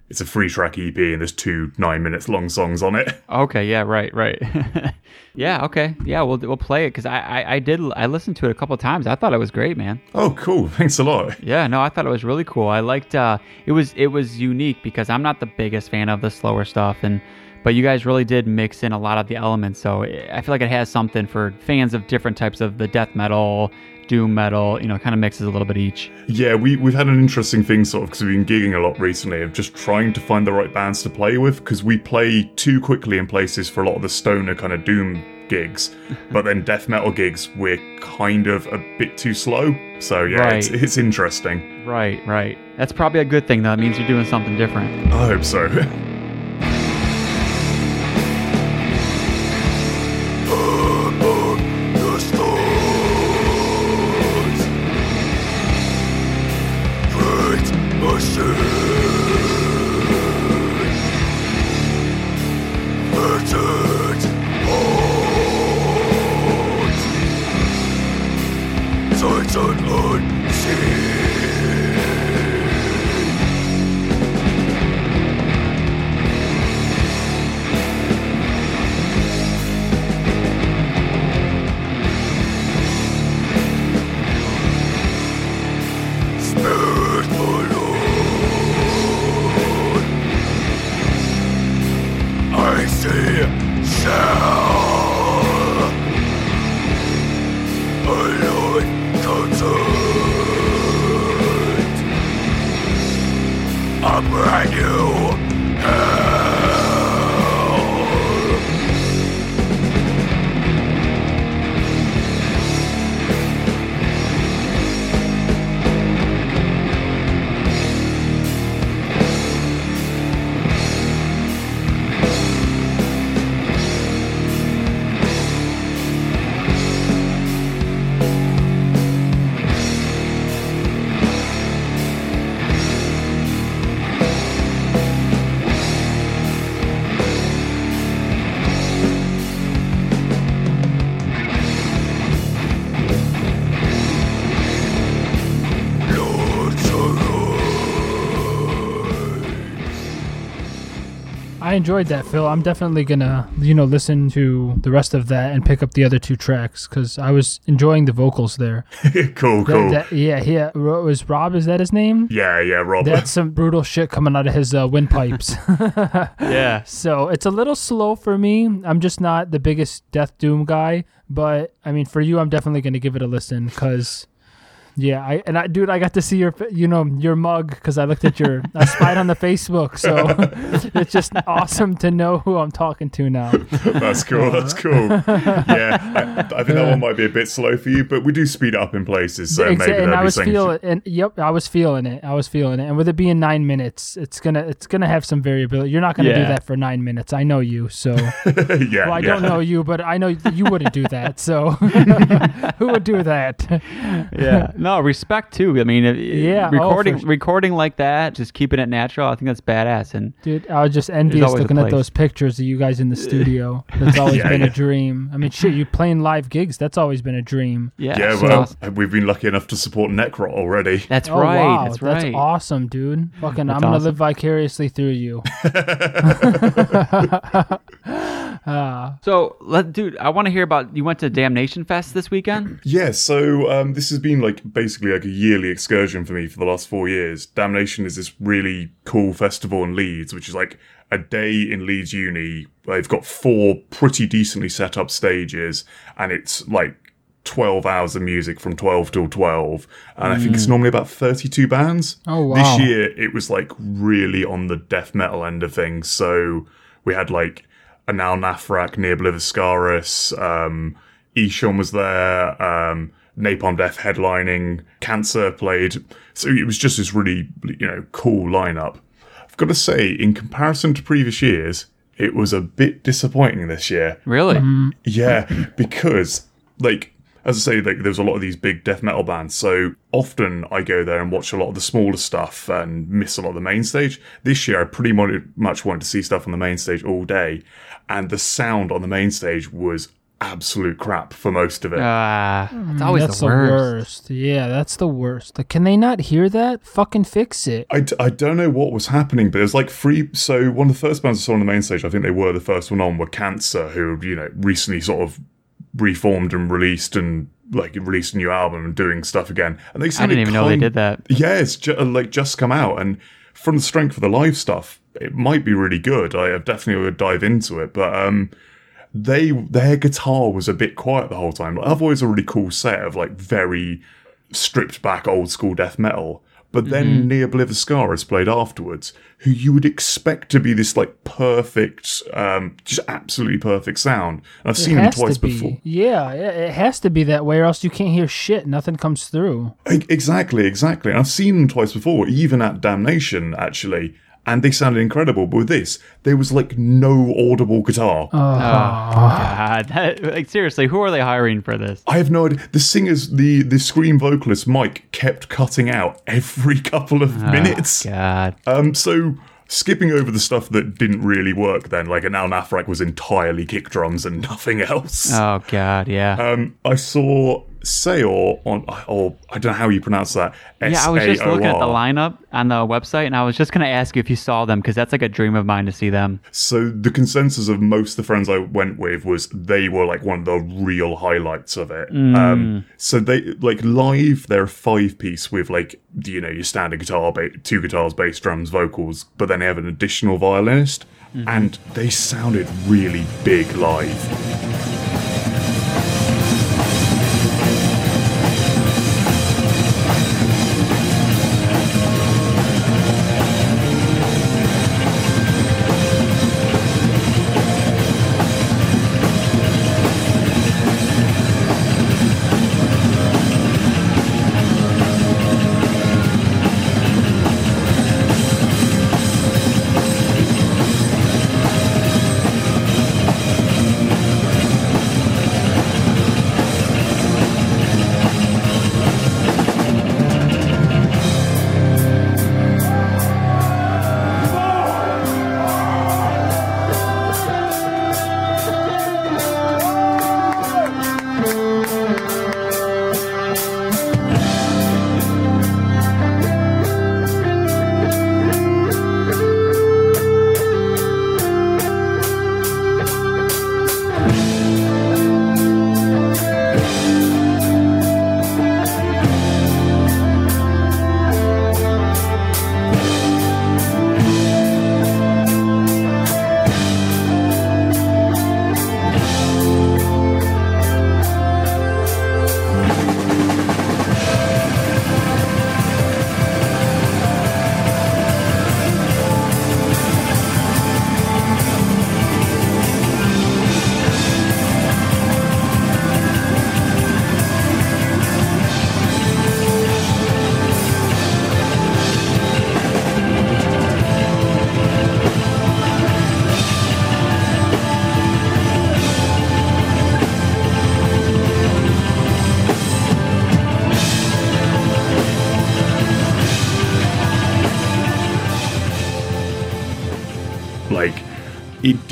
It's a free track EP and there's two nine minutes long songs on it. Okay, yeah, right, right. yeah, okay, yeah, we'll we'll play it because I, I I did I listened to it a couple times. I thought it was great, man. Oh, cool! Thanks a lot. Yeah, no, I thought it was really cool. I liked uh it was it was unique because I'm not the biggest fan of the slower stuff and but you guys really did mix in a lot of the elements. So eh, I feel like it has something for fans of different types of the death metal, doom metal, you know, kind of mixes a little bit each. Yeah, we, we've had an interesting thing sort of because we've been gigging a lot recently of just trying to find the right bands to play with because we play too quickly in places for a lot of the stoner kind of doom gigs, but then death metal gigs we're kind of a bit too slow. So yeah, it's, Right. it's interesting. Right, right. That's probably a good thing though. It means you're doing something different. I hope so. enjoyed that, Phil. I'm definitely gonna, you know, listen to the rest of that and pick up the other two tracks because I was enjoying the vocals there. cool, That- cool. that- yeah, yeah. Was Rob? Is that his name? yeah, yeah, Rob. That's some brutal shit coming out of his uh, windpipes. Yeah. so it's a little slow for me. I'm just not the biggest Death Doom guy, but I mean, for you, I'm definitely gonna give it a listen because. Yeah, I and I, dude, I got to see your, you know, your mug because I looked at your, I spied on the Facebook, so it's just awesome to know who I'm talking to now. That's cool. That's cool. Yeah, I, I think that one might be a bit slow for you, but we do speed it up in places, so Exa- maybe and there'll I be was something. feeling, and yep, I was feeling it. I was feeling it, and with it being nine minutes, it's gonna, it's gonna have some variability. You're not gonna do that for nine minutes. I know you, so yeah, well, I yeah. don't know you, but I know you wouldn't do that. So who would do that? yeah. No, respect too. I mean, if- Yeah, oh, recording recording like that, just keeping it natural. I think that's badass. And Dude, I was just envious looking at those pictures of you guys in the studio. That's always Yeah, been yeah. a dream. I mean, shit, you playing live gigs. That's always been a dream. yeah, Yeah, so well, awesome. we've been lucky enough to support Necrot already. that's oh right. wow, that's right. awesome, dude. Fucking, That's I'm gonna live vicariously through you. Ah. So, let, dude, I want to hear about. You went to Damnation Fest this weekend. Yeah, so um, this has been like basically like a yearly excursion for me for the last four years. Damnation is this really cool festival in Leeds, which is like a day in Leeds Uni. They've got four pretty decently set up stages, and it's like 12 hours of music from 12 till 12. And I think it's normally about 32 bands. Oh, wow. This year, it was like really on the death metal end of things. So we had like Anaal Nathrakh, Ne Obliviscaris, um, Ihsahn was there, um, Napalm Death headlining, Cancer played. So it was just this really, you know, cool lineup. I've got to say, in comparison to previous years, it was a bit disappointing this year. Really? Yeah, because like as I say, like there's a lot of these big death metal bands. So often I go there and watch a lot of the smaller stuff and miss a lot of the main stage. This year I pretty much wanted to see stuff on the main stage all day, and the sound on the main stage was absolute crap for most of it. Ah, it's always That's the worst. Yeah, that's the worst. Like, can they not hear that? Fucking fix it. I, d- I don't know what was happening, but it was like free. So one of the first bands I saw on the main stage, I think they were the first one on, were Cancer, who you know recently sort of reformed and released and like released a new album and doing stuff again. And they I didn't even know they did that. Yeah, it's ju- like just come out, and from the strength of the live stuff, it might be really good. I definitely would dive into it, but um, they their guitar was a bit quiet the whole time. Like, always a really cool set of like very stripped back old school death metal. But then Ne Obliviscaris played afterwards, who you would expect to be this like perfect, um, just absolutely perfect sound. And I've seen it them has twice be. before. Yeah, it it has to be that way, or else you can't hear shit. Nothing comes through. Exactly, exactly. And I've seen him twice before, even at Damnation, actually, and they sounded incredible. But with this, there was like no audible guitar. Oh, God. That- like, seriously, who are they hiring for this? I have no idea. The singers, the the scream vocalist Mike, kept cutting out every couple of minutes. God. Um, so skipping over the stuff that didn't really work, then like Anaal Nathrakh was entirely kick drums and nothing else. Oh, God, yeah. Um, I saw Saor on, or I don't know how you pronounce that. yeah, I was just looking at the lineup on the website, and I was just going to ask you if you saw them, because that's like a dream of mine to see them. So the consensus of most of the friends I went with was they were like one of the real highlights of it. Um, so they like live, they're a five piece with like you know your standard guitar, ba- two guitars, bass, drums, vocals, but then they have an additional violinist, and they sounded really big live.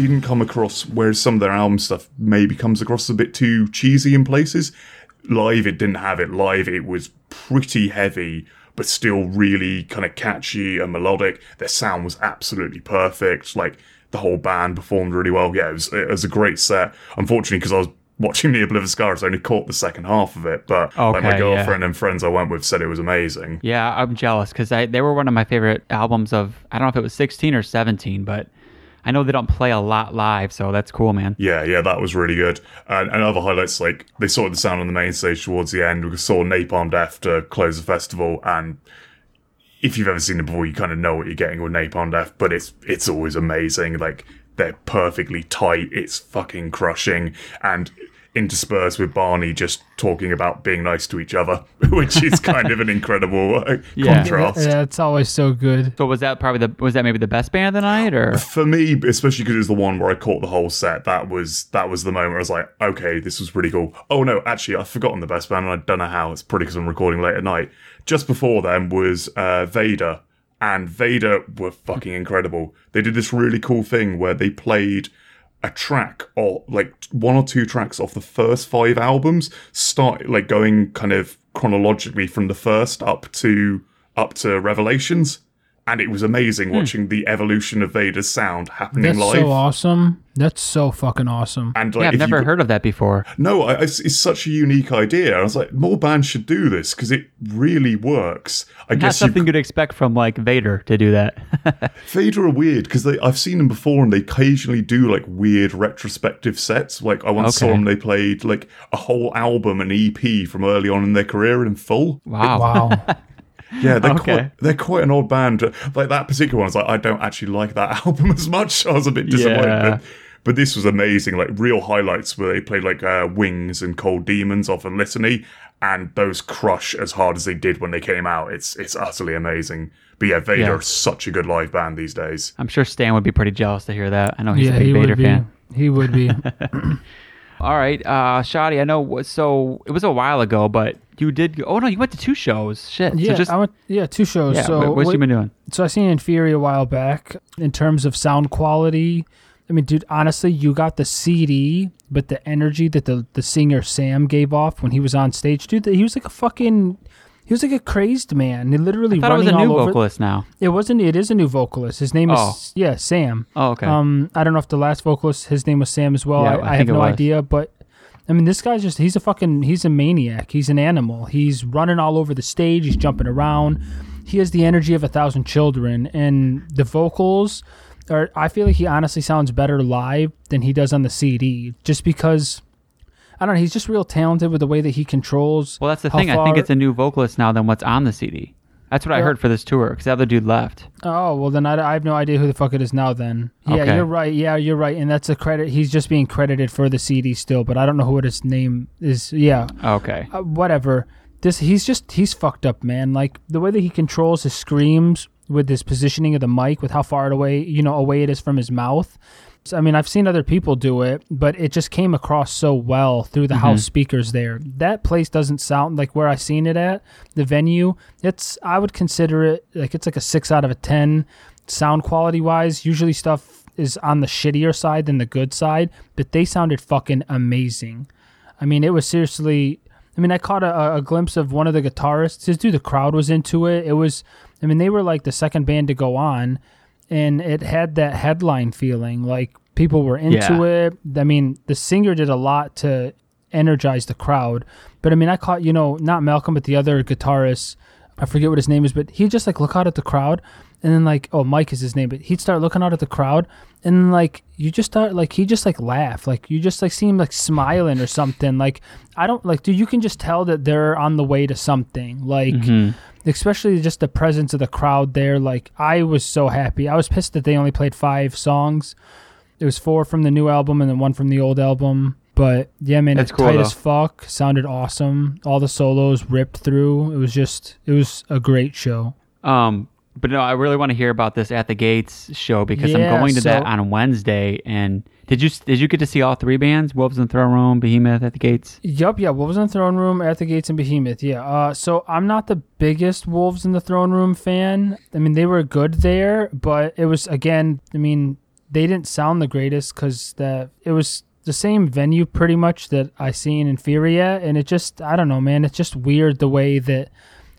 Didn't come across whereas some of their album stuff maybe comes across a bit too cheesy in places. Live it didn't have it. Live it was pretty heavy but still really kind of catchy and melodic. Their sound was absolutely perfect. Like the whole band performed really well. Yeah it was, it was a great set. Unfortunately because i was watching the Obliviscaris i only caught the second half of it but like Okay, my yeah. girlfriend and friends i went with said it was amazing. Yeah, I'm jealous because they were one of my favorite albums of, I don't know if it was 16 or 17, but I know they don't play a lot live, so that's cool, man. Yeah, yeah, that was really good. And, and other highlights, like they sorted the sound on the main stage towards the end. We saw Napalm Death to close the festival, and if you've ever seen it before, you kind of know what you're getting with Napalm Death. But it's it's always amazing. Like they're perfectly tight. It's fucking crushing, and interspersed with Barney just talking about being nice to each other, which is kind of an incredible uh, Yeah. contrast. Yeah, it's always so good. So was that probably the was that maybe the best band of the night or For me, especially because it was the one where I caught the whole set, that was that was the moment where I was like, okay, this was pretty cool. Oh no, actually, I've forgotten the best band, and I don't know how. It's probably because I'm recording late at night. Just before them was uh, Vader, and Vader were fucking incredible. They did this really cool thing where they played a track or like one or two tracks off the first five albums, start like going kind of chronologically from the first up to up to Revelations. And it was amazing hmm. watching the evolution of Vader's sound happening live. That's live. so awesome. That's so fucking awesome. And like, Yeah, I've if you never heard of that before. no, I, it's, it's such a unique idea. I was like, more bands should do this because it really works. I Not guess you something you'd expect from like Vader to do that. Vader are weird because I've seen them before and they occasionally do like weird retrospective sets. Like I once saw them, they played like a whole album, an EP from early on in their career in full. wow. Wow. Yeah, they're Okay. quite they're quite an odd band. Like that particular one, I was like, I don't actually like that album as much. I was a bit disappointed. Yeah. But, but this was amazing. Like real highlights where they played like uh, Wings and Cold Demons off of Litany, and those crush as hard as they did when they came out. It's it's utterly amazing. But yeah, Vader Yeah. are such a good live band these days. I'm sure Stan would be pretty jealous to hear that. I know he's yeah, a big he Vader would be. fan. He would be. All right, uh, Shoddy, I know. So it was a while ago, but you did. Go, oh no, you went to two shows. Shit. yeah, So just I went. Yeah, two shows. yeah. so what, what's what- you been doing? so I seen Inferi a while back in terms of sound quality. I mean, dude, honestly, you got the CD, but the energy that the the singer Sam gave off when he was on stage, dude, he was like a fucking, he was like a crazed man. He literally I thought it was running a new over. vocalist now. It wasn't. It is a new vocalist. His name Oh. is yeah Sam. Oh, okay. Um, I don't know if the last vocalist, his name was Sam as well. Yeah, I, I I, have no was. idea, but I mean, this guy's just, he's a fucking, he's a maniac. He's an animal. He's running all over the stage. He's jumping around. He has the energy of a thousand children. And the vocals are, I feel like he honestly sounds better live than he does on the CD just because, I don't know, he's just real talented with the way that he controls. well, that's the thing. I think it's a new vocalist now than what's on the CD. That's what I heard for this tour because the other dude left. Oh well, then I, I have no idea who the fuck it is now. Then yeah, Okay. you're right. Yeah, you're right, and that's a credit. He's just being credited for the CD still, but I don't know what his name is. Yeah, Okay. uh, whatever. This he's just he's fucked up, man. Like the way that he controls his screams with his positioning of the mic, with how far away you know away it is from his mouth. I mean, I've seen other people do it, but it just came across so well through the house mm-hmm. speakers there. That place doesn't sound like where I seen it at the venue. It's I would consider it like it's like a six out of a ten sound quality wise. Usually stuff is on the shittier side than the good side, but they sounded fucking amazing. I mean, it was seriously. I mean, I caught a, a glimpse of one of the guitarists. Just dude, the crowd was into it. It was. I mean, they were like the second band to go on, and it had that headline feeling. Like people were into Yeah. it. I mean, the singer did a lot to energize the crowd. But I mean, I caught you know not Malcolm, but the other guitarist. I forget what his name is, but he'd just like look out at the crowd, and then like oh Mike is his name, but he'd start looking out at the crowd, and like you just start like he just like laugh, like you just like see him like smiling or something. Like I don't like, dude, you can just tell that they're on the way to something. Like mm-hmm. especially just the presence of the crowd there. Like I was so happy. I was pissed that they only played five songs. It was four from the new album and then one from the old album. But yeah, man, it's cool, tight though. as fuck. Sounded awesome. All the solos ripped through. It was just, it was a great show. Um, but no, I really want to hear about this at the Gates show because Yeah, I'm going to that on Wednesday. And did you did you get to see all three bands? Wolves in the Throne Room, Behemoth at the Gates. Yup, yeah. Wolves in the Throne Room, At the Gates, and Behemoth. Yeah. Uh, so I'm not the biggest Wolves in the Throne Room fan. I mean, they were good there, but it was again. I mean, they didn't sound the greatest because the it was the same venue pretty much that I seen Inferi, and it just I don't know, man. It's just weird the way that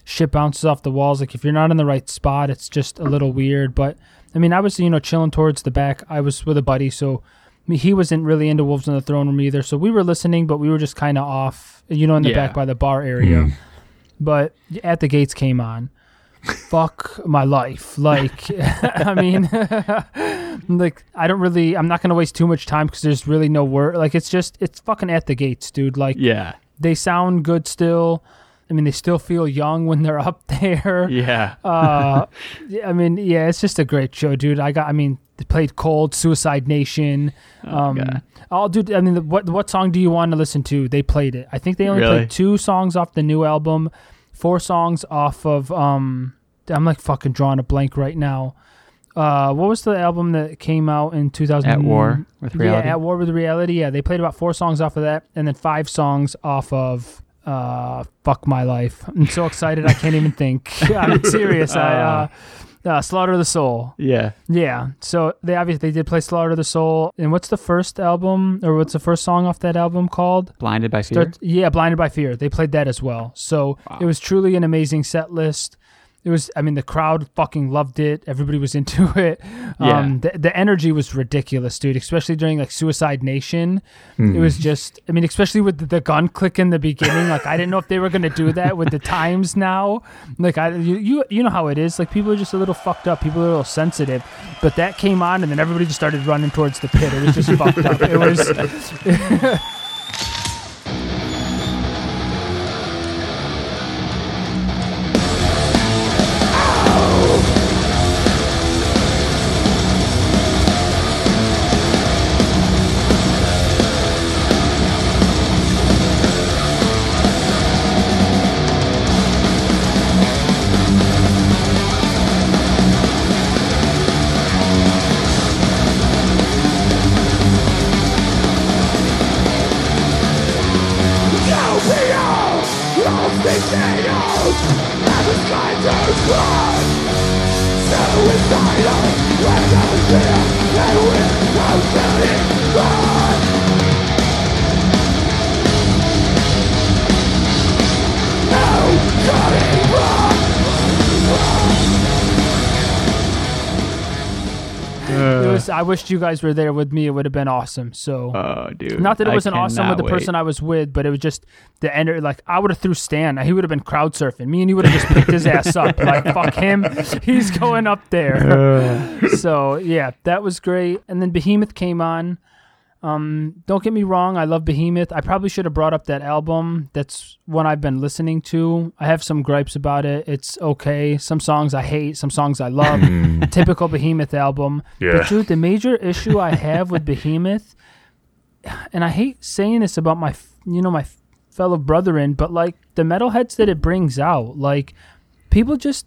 shit bounces off the walls. Like if you're not in the right spot, it's just a little weird. But I mean, I was you know chilling towards the back. I was with a buddy, so I mean, he wasn't really into Wolves in the Throne Room either. So we were listening, but we were just kind of off, you know, in the Yeah. back by the bar area. Yeah. But at the gates came on. Fuck my life. Like, I mean, like I don't really. I'm not gonna waste too much time because there's really no word. Like it's just it's fucking at the gates, dude. Like Yeah. they sound good still. I mean, they still feel young when they're up there. Yeah. Uh, I mean, yeah, it's just a great show, dude. I got, I mean, they played Cold, Suicide Nation. Um, God. I'll do. I mean, the, what what song do you want to listen to? They played it. I think they only Really? played two songs off the new album, four songs off of. Um, I'm like fucking drawing a blank right now. Uh, what was the album that came out in 2000? At War with Reality? Yeah, At War with Reality. Yeah, they played about four songs off of that, and then five songs off of uh, Fuck My Life. I'm so excited I can't even think. I'm serious. I uh, uh, Slaughter the Soul. Yeah. Yeah. So they obviously they did play Slaughter the Soul. And what's the first album or what's the first song off that album called? Blinded by Fear. Yeah, Blinded by Fear. They played that as well. So it was truly an amazing set list. It was, I mean, the crowd fucking loved it. Everybody was into it. Um, the, the energy was ridiculous, dude, especially during like Suicide Nation. It was just, I mean, especially with the, the gun click in the beginning. Like, I didn't know if they were going to do that with the times now. Like, I, you, you, you know how it is. Like, people are just a little fucked up. People are a little sensitive. But that came on, and then everybody just started running towards the pit. It was just fucked up. It was, wished you guys were there with me. It would have been awesome. So. Oh, dude. Not that it wasn't awesome with the person. I was with, but it was just the end. Like I would have threw Stan. He would have been crowd surfing. Me and he would have just picked his ass up. Like fuck him. He's going up there. so yeah, that was great. And then Behemoth came on. Um, don't get me wrong, I love Behemoth. I probably should have brought up that album. That's one I've been listening to. I have some gripes about it. It's okay. Some songs I hate, some songs I love. Typical Behemoth album. Yeah. But dude, the major issue I have with Behemoth, and I hate saying this about my, you know, my fellow brethren, but like the metalheads that it brings out, like people just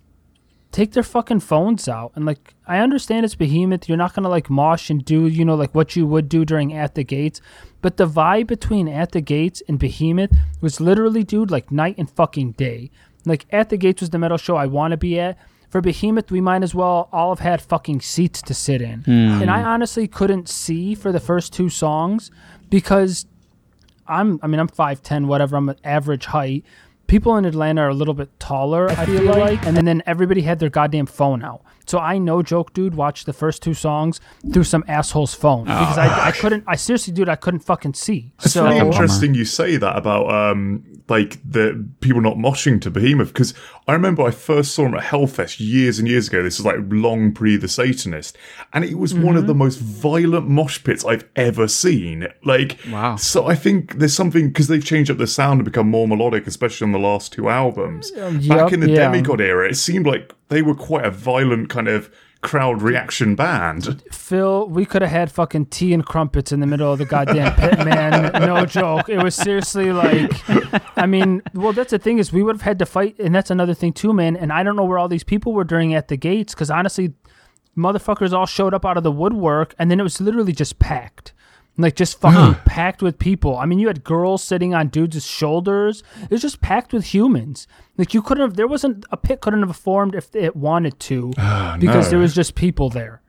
take their fucking phones out and like I understand it's behemoth. You're not gonna like mosh and do you know like what you would do during at the gates, but the vibe between at the gates and behemoth was literally dude like night and fucking day. Like at the gates was the metal show I want to be at. For behemoth, we might as well all have had fucking seats to sit in, hmm. and I honestly couldn't see for the first two songs because I'm I mean I'm five ten whatever I'm an average height. People in Atlanta are a little bit taller, I feel like, and then, then everybody had their goddamn phone out. So I no joke, dude, watched the first two songs through some asshole's phone because I, I couldn't. I seriously, dude, I couldn't fucking see. It's so really interesting you say that about um like the people not moshing to Behemoth because I remember I first saw him at Hellfest years and years ago. This was like long pre the Satanist, and it was one of the mm-hmm. most violent mosh pits I've ever seen. Like, Wow. So I think there's something because they've changed up the sound and become more melodic, especially on the last two albums. Um, Back in the yeah. Demigod era, it seemed like they were quite a violent kind of crowd reaction band. Phil, we could have had fucking tea and crumpets in the middle of the goddamn pit, man. No joke. It was seriously like, I mean, well, that's the thing is we would have had to fight, and that's another thing too, man. And I don't know where all these people were during at the gates because honestly, motherfuckers all showed up out of the woodwork, and then it was literally just packed. Like just fucking packed with people. I mean, you had girls sitting on dudes' shoulders. It was just packed with humans. Like you couldn't have. There wasn't a pit couldn't have formed if it wanted to, because no. there was just people there.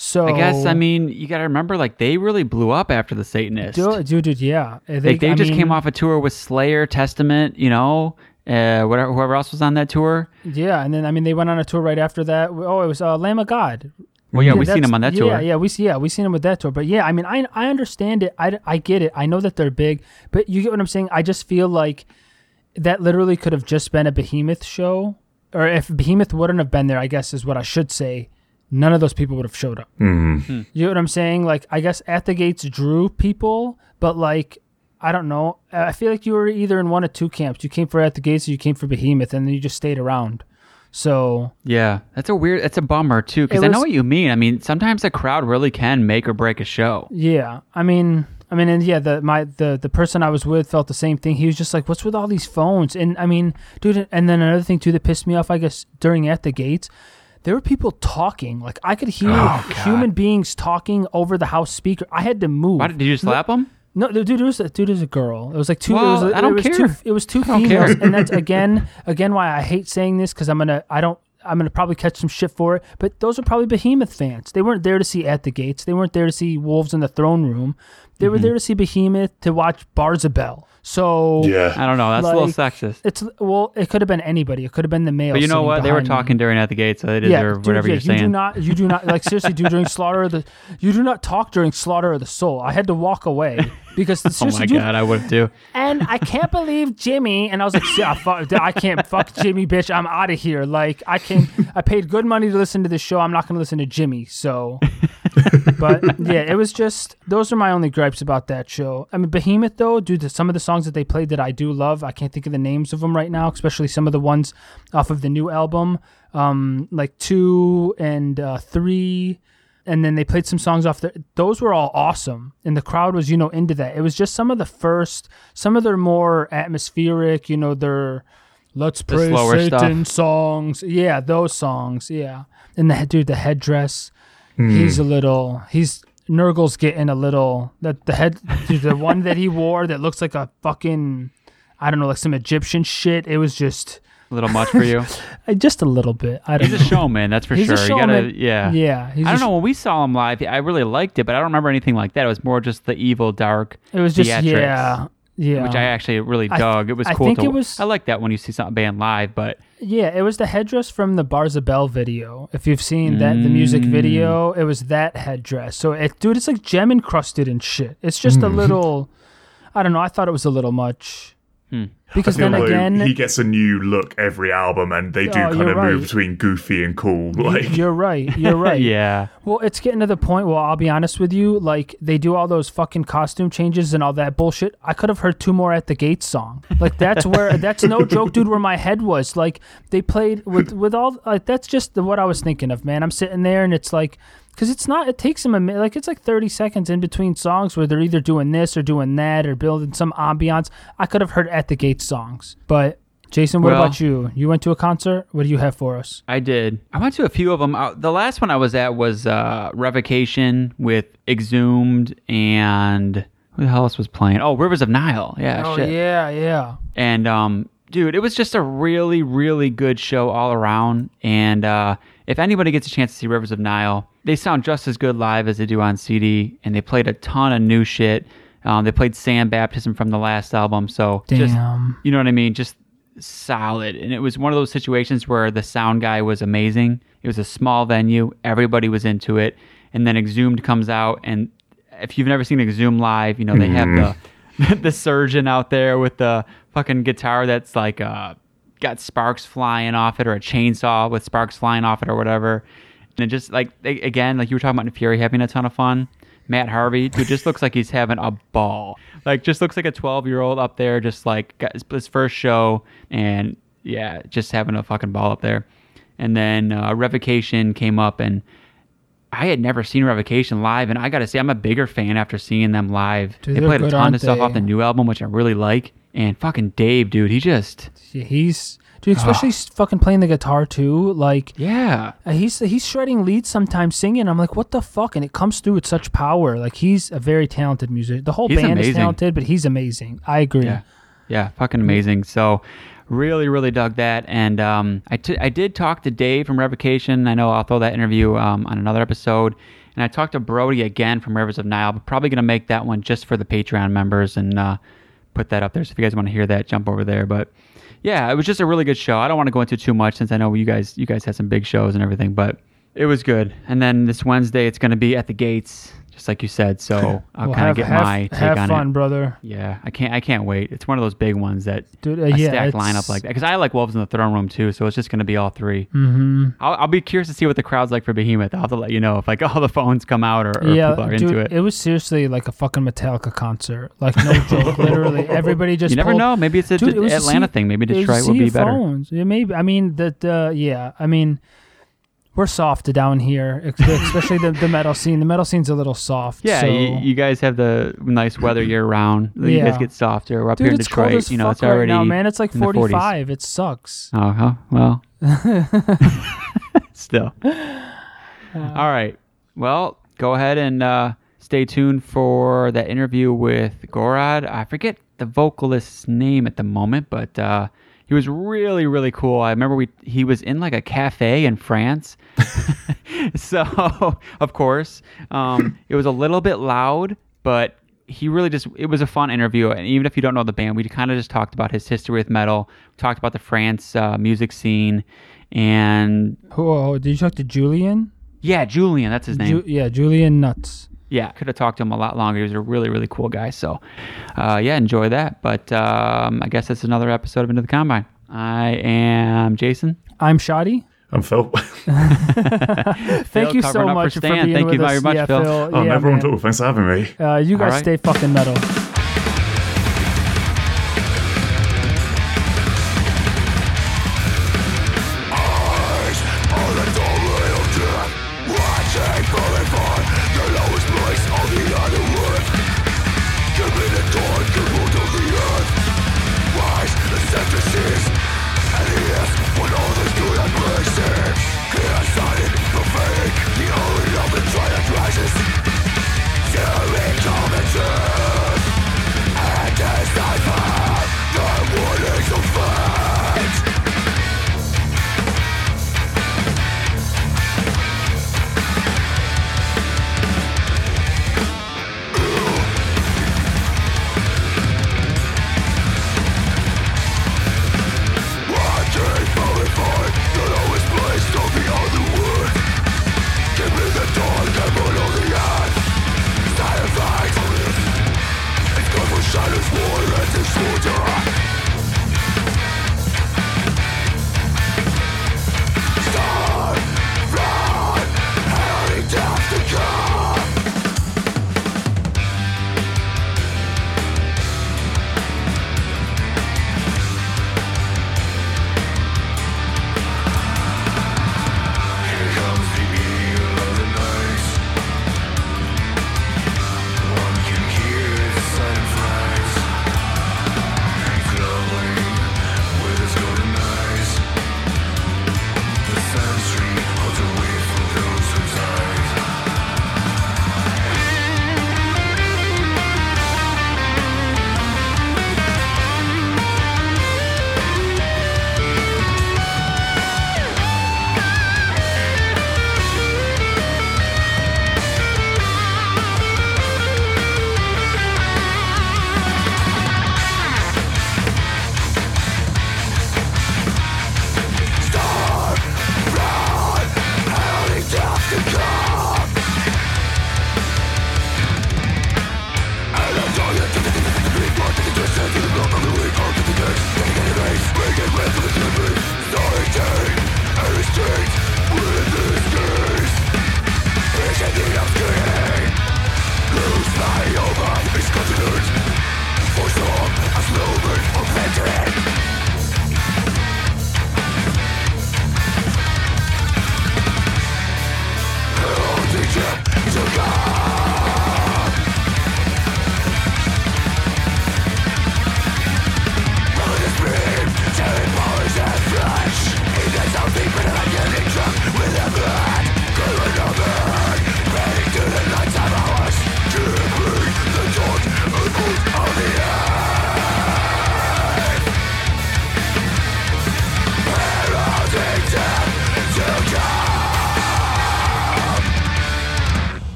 So I guess I mean you got to remember like they really blew up after the Satanists. Dude, dude, dude, yeah. They, like they I just mean, came off a tour with Slayer, Testament, you know, uh, whatever, whoever else was on that tour. Yeah, and then I mean they went on a tour right after that. Oh, it was uh, Lamb of God. Well, yeah, we seen that's- them on that yeah, tour. Yeah, we see. Yeah, we seen them with that tour. But yeah, I mean, I I understand it. I, I get it. I know that they're big, but you get what I'm saying. I just feel like that literally could have just been a Behemoth show, or if Behemoth wouldn't have been there, I guess is what I should say. None of those people would have showed up. Hmm. You know what I'm saying? Like, I guess at the gates drew people, but like I don't know. I feel like you were either in one of two camps. You came for At the Gates or you came for Behemoth, and then you just stayed around. So Yeah, that's a weird. That's a bummer too, because I know what you mean. I mean, sometimes the crowd really can make or break a show. yeah, I mean, I mean, and yeah, the my the the person I was with felt the same thing. He was just like, "What's with all these phones?" And I mean, dude, and then another thing too that pissed me off, I guess, during At the Gates. There were people talking. Like I could hear Oh, human beings talking over the house speaker. I had to move. Why did, you slap him? No, the dude it was a dude is a girl. It was like two. it was, I don't it was care. Two, it was two females, and that's again, again why I hate saying this because I'm gonna, I don't, I'm gonna probably catch some shit for it. But those are probably Behemoth fans. They weren't there to see At the Gates. They weren't there to see Wolves in the Throne Room. They Mm-hmm. were there to see Behemoth to watch Barzabel. So Yeah. I don't know. That's a little sexist. it's well, it could have been anybody. It could have been the male. But you know what? They were behind me. talking during at the gate, so they Yeah, dude, whatever yeah, you're you do saying. not, you do not like seriously, do during Slaughter of the, you do not talk during Slaughter of the Soul. I had to walk away because oh seriously, my dude, god, I would too. and I can't believe Jimmy. And I was like, yeah, fuck, I can't fuck Jimmy, bitch. I'm out of here. Like, I can, I paid good money to listen to this show. I'm not going to listen to Jimmy. So, but yeah, it was just, those are my only gripes about that show. I mean, Behemoth, though, due to some of the songs that they played that I do love, I can't think of the names of them right now, especially some of the ones off of the new album, um, like two and uh, three and then they played some songs off there. Those were all awesome, and the crowd was, you know, into that. It was just some of the first, some of their more atmospheric, you know, their "Let's Pray slower Satan" songs. Yeah, those songs. Yeah, and the dude, the headdress. Hmm. He's a little. He's Nergal's getting a little. That the head, dude, the one that he wore that looks like a fucking, I don't know, like some Egyptian shit. It was just, A little much for you. uh, just a little bit. I don't He's know. a showman, that's for He's a sure. You gotta, yeah, Yeah, I don't know. When we saw him live, I really liked it, but I don't remember anything like that. It was more just the evil, dark, It was just theatrics, yeah, yeah. which I actually really I th- dug. it was I cool. think to, it was- I like that when you see something band live, but Yeah, it was the headdress from the Bartzabel video. If you've seen that, the music Mm. video, it was that headdress. So, it, dude, it's like gem encrusted and shit. It's just Hmm. a little. I don't know. I thought it was a little much. Hmm. Because I feel then like again, he gets a new look every album, and they do Oh, kind you're of move between goofy and cool. Like, you're right. You're right. yeah, Well, it's getting to the point. where I'll be honest with you. Like they do all those fucking costume changes and all that bullshit. I could have heard two more at the Gates song. Like that's where that's no joke, dude. Where my head was. Like they played with with all. Like that's just the, what I was thinking of, man. I'm sitting there and it's like. Because it's not, it takes them a minute. Like, it's like 30 seconds in between songs where they're either doing this or doing that or building some ambiance. I could have heard at the Gates songs. But, Jason, what Well- about you? You went to a concert? What do you have for us? I did. I went to a few of them. Uh, The last one I was at was uh, Revocation with Exhumed and who the hell else was playing? Oh, Rivers of Nihil. Yeah, oh, shit. yeah, yeah. And um, dude, it was just a really, really good show all around. And uh, if anybody gets a chance to see Rivers of Nihil, they sound just as good live as they do on CD. And they played a ton of new shit. Um, they played Sand Baptism from the last album. So just Damn. you know what I mean? Just solid. And it was one of those situations where the sound guy was amazing. It was a small venue, everybody was into it. And then Exhumed comes out, and if you've never seen Exhumed live, you know they have the the surgeon out there with the fucking guitar that's like uh got sparks flying off it, or a chainsaw with sparks flying off it, or whatever. And it just like again, like you were talking about Fury having a ton of fun. Matt Harvey, dude, just looks like he's having a ball. Like, just looks like a 12 year old up there, just like got his, his first show, and yeah, just having a fucking ball up there. And then uh, Revocation came up, and I had never seen Revocation live, and I gotta say, I'm a bigger fan after seeing them live. Dude, they played a good, ton of stuff they? off the new album, which I really like. And fucking Dave, dude, he just he's dude, especially s fucking playing the guitar too. Like yeah, uh, he's he's shredding leads sometimes singing. I'm like, what the fuck? And it comes through with such power. Like he's a very talented musician. The whole He's band amazing. is talented, but he's amazing. I agree. Yeah, yeah, fucking amazing. So, really, really dug that. And um, I, t- I did talk to Dave from Revocation. I know I'll throw that interview um, on another episode. And I talked to Brody again from Rivers of Nihil. But probably gonna make that one just for the Patreon members and uh, put that up there. So if you guys want to hear that, jump over there. But yeah, it was just a really good show. I don't want to go into too much since I know you guys you guys had some big shows and everything, but it was good. And then this Wednesday, it's gonna be at the Gates. Just like you said. So I'll Well, kind of get have, my take have on fun, it. brother. Yeah, I can't. I can't wait. It's one of those big ones that Dude, uh, a yeah, stacked lineup like that. Because I like Wolves in the Throne Room too, so it's just going to be all 3 Mhm. I'll, I'll be curious to see what the crowd's like for Behemoth. I'll have to let you know if like all the phones come out or, or yeah, people are dude, into it. It was seriously like a fucking Metallica concert. Like no joke, literally. Everybody just you never pulled- know. Maybe it's a Dude, it was a Atlanta sea- thing. Maybe Detroit will be of better. Yeah, maybe. I mean that. Uh, yeah, I mean. We're soft down here, especially the, the metal scene. The metal scene's a little soft. Yeah, so. you, you guys have the nice weather year round. You Yeah. guys get softer. We're up Dude, here in it's Detroit. you know, it's already right now, man. It's like 40s. 45. It sucks. Oh, huh? well, still. All right. Well, go ahead and uh, stay tuned for that interview with Gorod. I forget the vocalist's name at the moment, but uh, he was really, really cool. I remember we he was in like a cafe in France. so, of course, um, it was a little bit loud, but he really just it was a fun interview and even if you don't know the band we kind of just talked about his history with metal talked about the france uh, music scene and Whoa, did you talk to Julian? yeah julian that's his name Ju- yeah, Julian Nuts. Yeah could have talked to him a lot longer he was a really really cool guy so uh, yeah enjoy that but um, i guess that's another episode of into the combine i am jason I'm Shoddy. I'm Phil. Thank you so covering up for much for, being Thank with you us. very much, yeah, Phil. Phil. oh, yeah, never man. all. Thanks for having me. Uh, you guys right. stay fucking metal.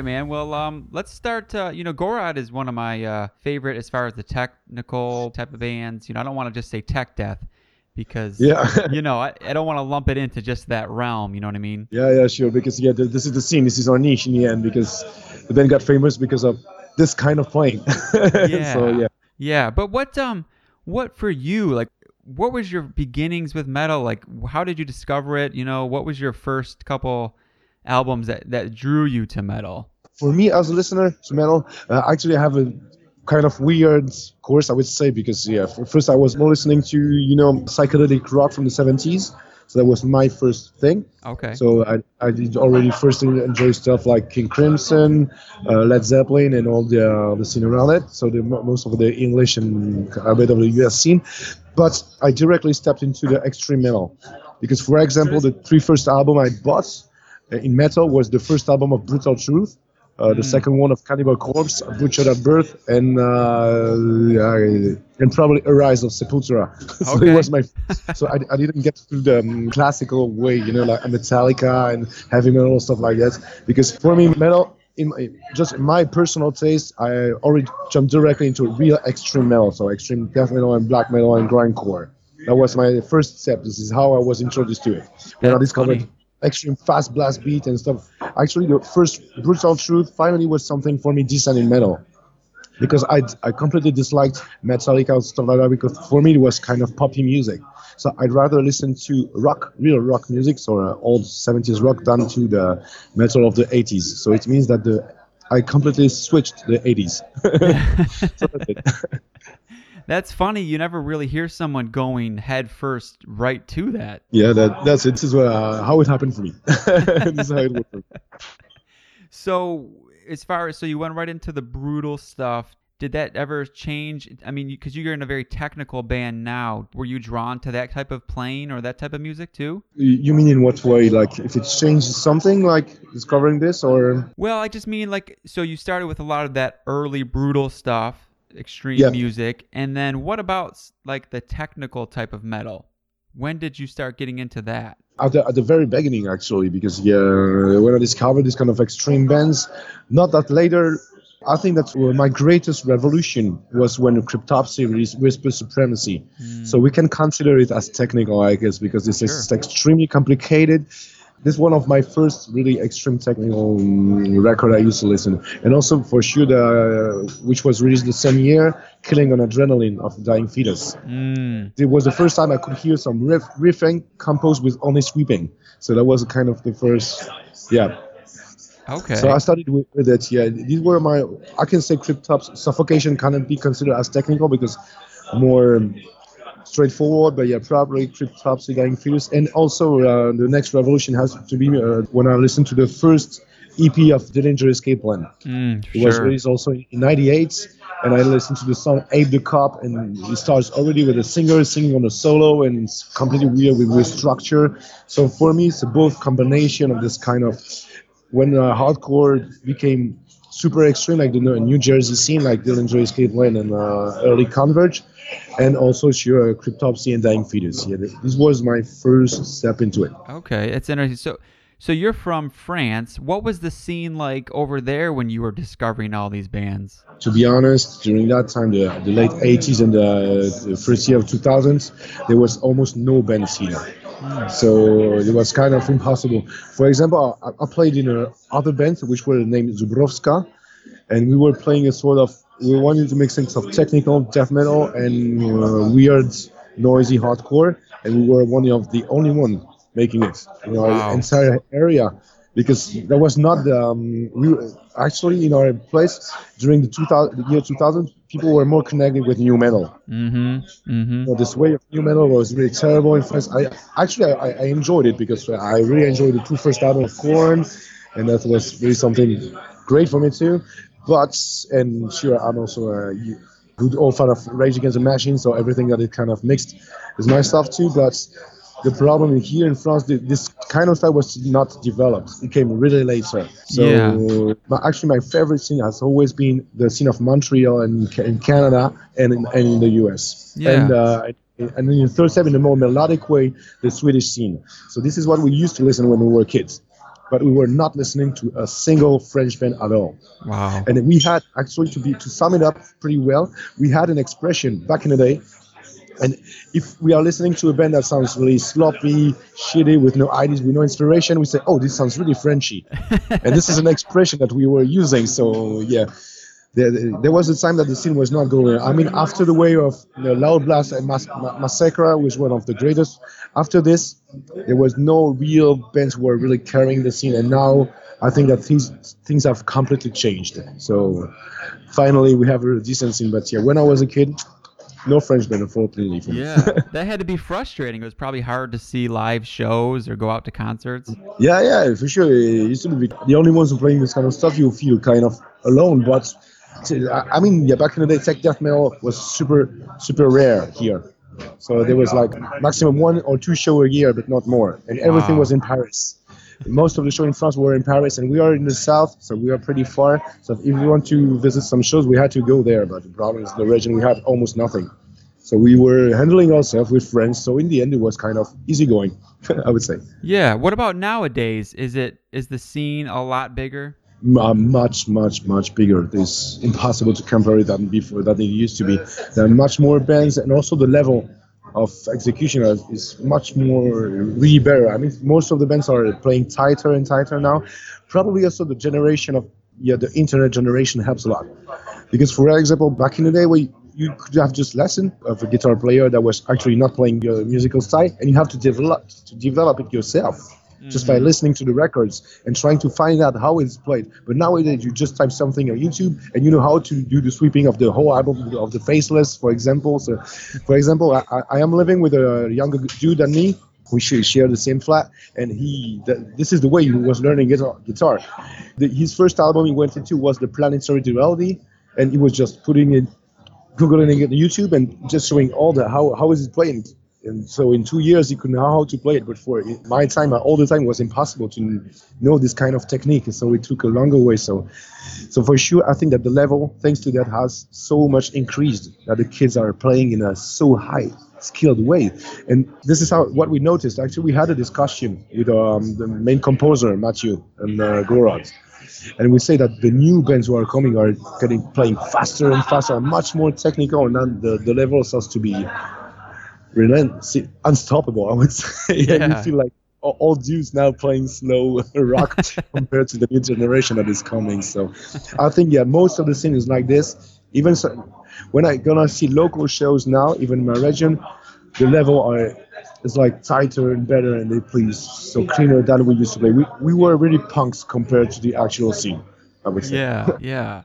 Right, man. Well, um, let's start. Uh, you know, Gorod is one of my uh, favorite as far as the technical type of bands. You know, I don't want to just say tech death because Yeah. you know I, I don't want to lump it into just that realm. You know what I mean? Yeah, yeah, sure. Because yeah, th- this is the scene. This is our niche in the end. Because the band got famous because of this kind of playing. Yeah. so yeah. Yeah, but what um what for you like what was your beginnings with metal? Like how did you discover it? You know, what was your first couple albums that that drew you to metal? For me, as a listener to metal, uh, actually, I have a kind of weird course, I would say, because yeah, first I was more listening to you know psychedelic rock from the 70s. So that was my first thing. Okay. So I, I did already first enjoy stuff like King Crimson, uh, Led Zeppelin, and all the uh, the scene around it. So the, most of the English and a bit of the US scene. But I directly stepped into the extreme metal because, for example, the three first album I bought uh, in metal was the first album of Brutal Truth. Uh, the second one of Cannibal Corpse, Butchered at Birth, and uh, yeah, and probably Arise of Sepultura. so Okay. it was my. So I, I didn't get through the um, classical way, you know, like Metallica and heavy metal stuff like that. Because for me, metal, in my, just in my personal taste, I already jumped directly into real extreme metal, so extreme death metal and black metal and grindcore. That was my first step. This is how I was introduced to it. When I discovered funny. Extreme fast blast beat and stuff. Actually, the first brutal truth finally was something for me decent in metal. Because I, I completely disliked Metallica and stuff like that because for me it was kind of poppy music. So I'd rather listen to rock, real rock music, so uh, old 70s rock than to the metal of the 80s. So it means that the I completely switched the 80s. that's funny. You never really hear someone going head first right to that. yeah, that, that's it. This is what, uh, how it happened for me. this is how it worked. for me. So, as far as so you went right into the brutal stuff. Did that ever change? I mean, because you're in a very technical band now. Were you drawn to that type of playing or that type of music too? You mean in what way? Like if it changes something, like discovering this, or Well, I just mean like so you started with a lot of that early brutal stuff, extreme Yeah. music, and then what about like the technical type of metal? When did you start getting into that? at the, at the very beginning actually because yeah when i discovered this kind of extreme bands not that later i think that my greatest revolution was when cryptopsy released whisper supremacy hmm. so we can consider it as technical i guess because this is extremely complicated this is one of my first really extreme technical um, record i used to listen and also for sure the which was released the same year killing on adrenaline of dying fetus Mm, it was the first time I could hear some riff, riffing composed with only sweeping. So that was kind of the first, yeah. okay. So I started with, with it. Yeah, these were my. I can say cryptops suffocation cannot be considered as technical because more straightforward. But yeah, probably cryptopsy dying fetus, and also uh, the next revolution has to be uh, when I listen to the first EP of Dillinger Escape Plan. Mm, It was sure. released also in '98, and I listened to the song "Abe the Cop," and it starts already with a singer singing on a solo, and it's completely weird with, with structure. So for me, it's a both combination of this kind of when uh, hardcore became super extreme, like the New Jersey scene, like Dillinger Escape Plan and uh, early Converge, and also sure Cryptopsy and Dying Fetus. Yeah, this was my first step into it. Okay, it's interesting. So, so you're from France. What was the scene like over there when you were discovering all these bands? to be honest, during that time, the, the late 80s and the, the first year of 2000s, there was almost no band scene. Hmm. So it was kind of impossible. For example, I, I played in a other bands which were named Zubrowska, and we were playing a sort of we wanted to make sense of technical death metal and uh, weird, noisy hardcore, and we were one of the only one making it in our Wow. entire area because there was not um, we were, actually in our place during the 2000 the year 2000 people were more connected with new metal Mm-hmm. Mm-hmm. so this way of new metal was really terrible in France. I actually I, I enjoyed it because I really enjoyed the two first albums of Korn, and that was really something great for me too. But and sure, I'm also a good old fan of Rage Against the Machine, so everything that it kind of mixed is my stuff too. But the problem here in France, this kind of style was not developed. It came really later. So Yeah. my, actually, my favorite scene has always been the scene of Montreal and in Canada and in, and in the US. Yeah. And uh, and then in the third step, in a more melodic way, the Swedish scene. So this is what we used to listen when we were kids, but we were not listening to a single French band at all. Wow. And we had actually to be to sum it up pretty well, we had an expression back in the day And if we are listening to a band that sounds really sloppy, shitty, with no ideas, with no inspiration, we say, "Oh, this sounds really Frenchy," and this is an expression that we were using. So yeah, there, there was a time that the scene was not going. I mean, after the way of know, Loudblast and Mas- Ma- Massacra, which was one of the greatest. After this, there was no real bands who were really carrying the scene, and now I think that things things have completely changed. So finally, we have a decent scene. But yeah, when I was a kid, no French band, unfortunately. Yeah, that had to be frustrating. It was probably hard to see live shows or go out to concerts. Yeah, yeah, for sure. It used to be the only ones who playing this kind of stuff. You feel kind of alone, but I I mean, yeah, back in the day, tech death metal was super, super rare here. So there was like maximum one or two show a year, but not more, and everything Wow. was in Paris. Most of the show in France were in Paris, and we are in the south, so we are pretty far. So if we want to visit some shows, we had to go there. But the problem is the region we had almost nothing. So we were handling ourselves with friends. So in the end, it was kind of easygoing, I would say. Yeah. What about nowadays? Is it is the scene a lot bigger? Uh, much, much, much bigger. It's impossible to compare it than before than it used to be. There are much more bands, and also the level of execution is, much more really better. I mean, most of the bands are playing tighter and tighter now. Probably also the generation of yeah, the internet generation helps a lot. Because for example, back in the day, where you could have just lesson of a guitar player that was actually not playing your musical style, and you have to develop to develop it yourself just by mm-hmm. listening to the records and trying to find out how it's played. But nowadays, you just type something on YouTube and you know how to do the sweeping of the whole album of the Faceless, for example. So, for example, I, I- am living with a younger dude than me. We share share the same flat, and he. this is the way he was learning guitar. guitar. The, his first album he went into was the Planetary Duality, and he was just putting it, googling it on YouTube, and just showing all the how how is it playing. And so in two years he could know how to play it, but for my time, all the time, was impossible to know this kind of technique. So it took a longer way. So, so for sure, I think that the level, thanks to that, has so much increased that the kids are playing in a so high skilled way. And this is how what we noticed. Actually, we had a discussion with um, the main composer Mathieu and uh, Gorod. And we say that the new bands who are coming are getting playing faster and faster, much more technical, and the, the level starts to be relentless, unstoppable. I would say, Yeah. you feel like all, dudes now playing slow rock compared to the new generation that is coming. So, I think yeah, most of the scene is like this. Even so, when I gonna see local shows now, even in my region, the level are is like tighter and better, and they please so cleaner than we used to play. We we were really punks compared to the actual scene. I would say. Yeah, yeah.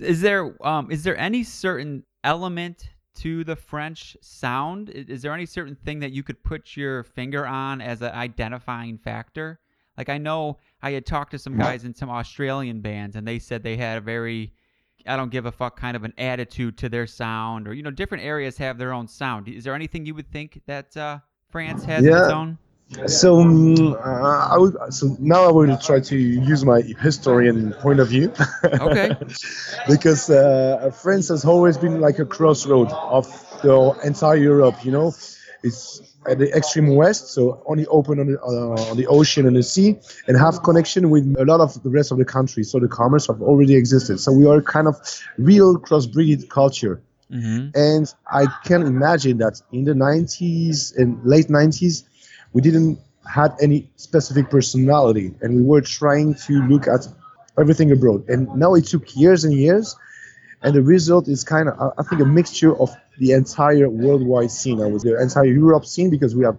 is there um is there any certain element to the French sound? Is there any certain thing that you could put your finger on as an identifying factor? Like I know I had talked to some guys in some Australian bands and they said they had a very I don't give a fuck kind of an attitude to their sound or you know different areas have their own sound. Is there anything you would think that uh France has of its Yeah. own? So um, uh, I would. So now I will try to use my historian point of view. Okay. because uh, France has always been like a crossroad of the entire Europe. You know, it's at the extreme west, so only open on the uh, on the ocean and the sea, and have connection with a lot of the rest of the country. So the commerce have already existed. So we are kind of real crossbreed culture. Mm-hmm. And I can imagine that in the 90s and late 90s, we didn't had any specific personality, and we were trying to look at everything abroad. And now it took years and years, and the result is kind of, I- think, a mixture of the entire worldwide scene. I was the entire Europe scene because we have.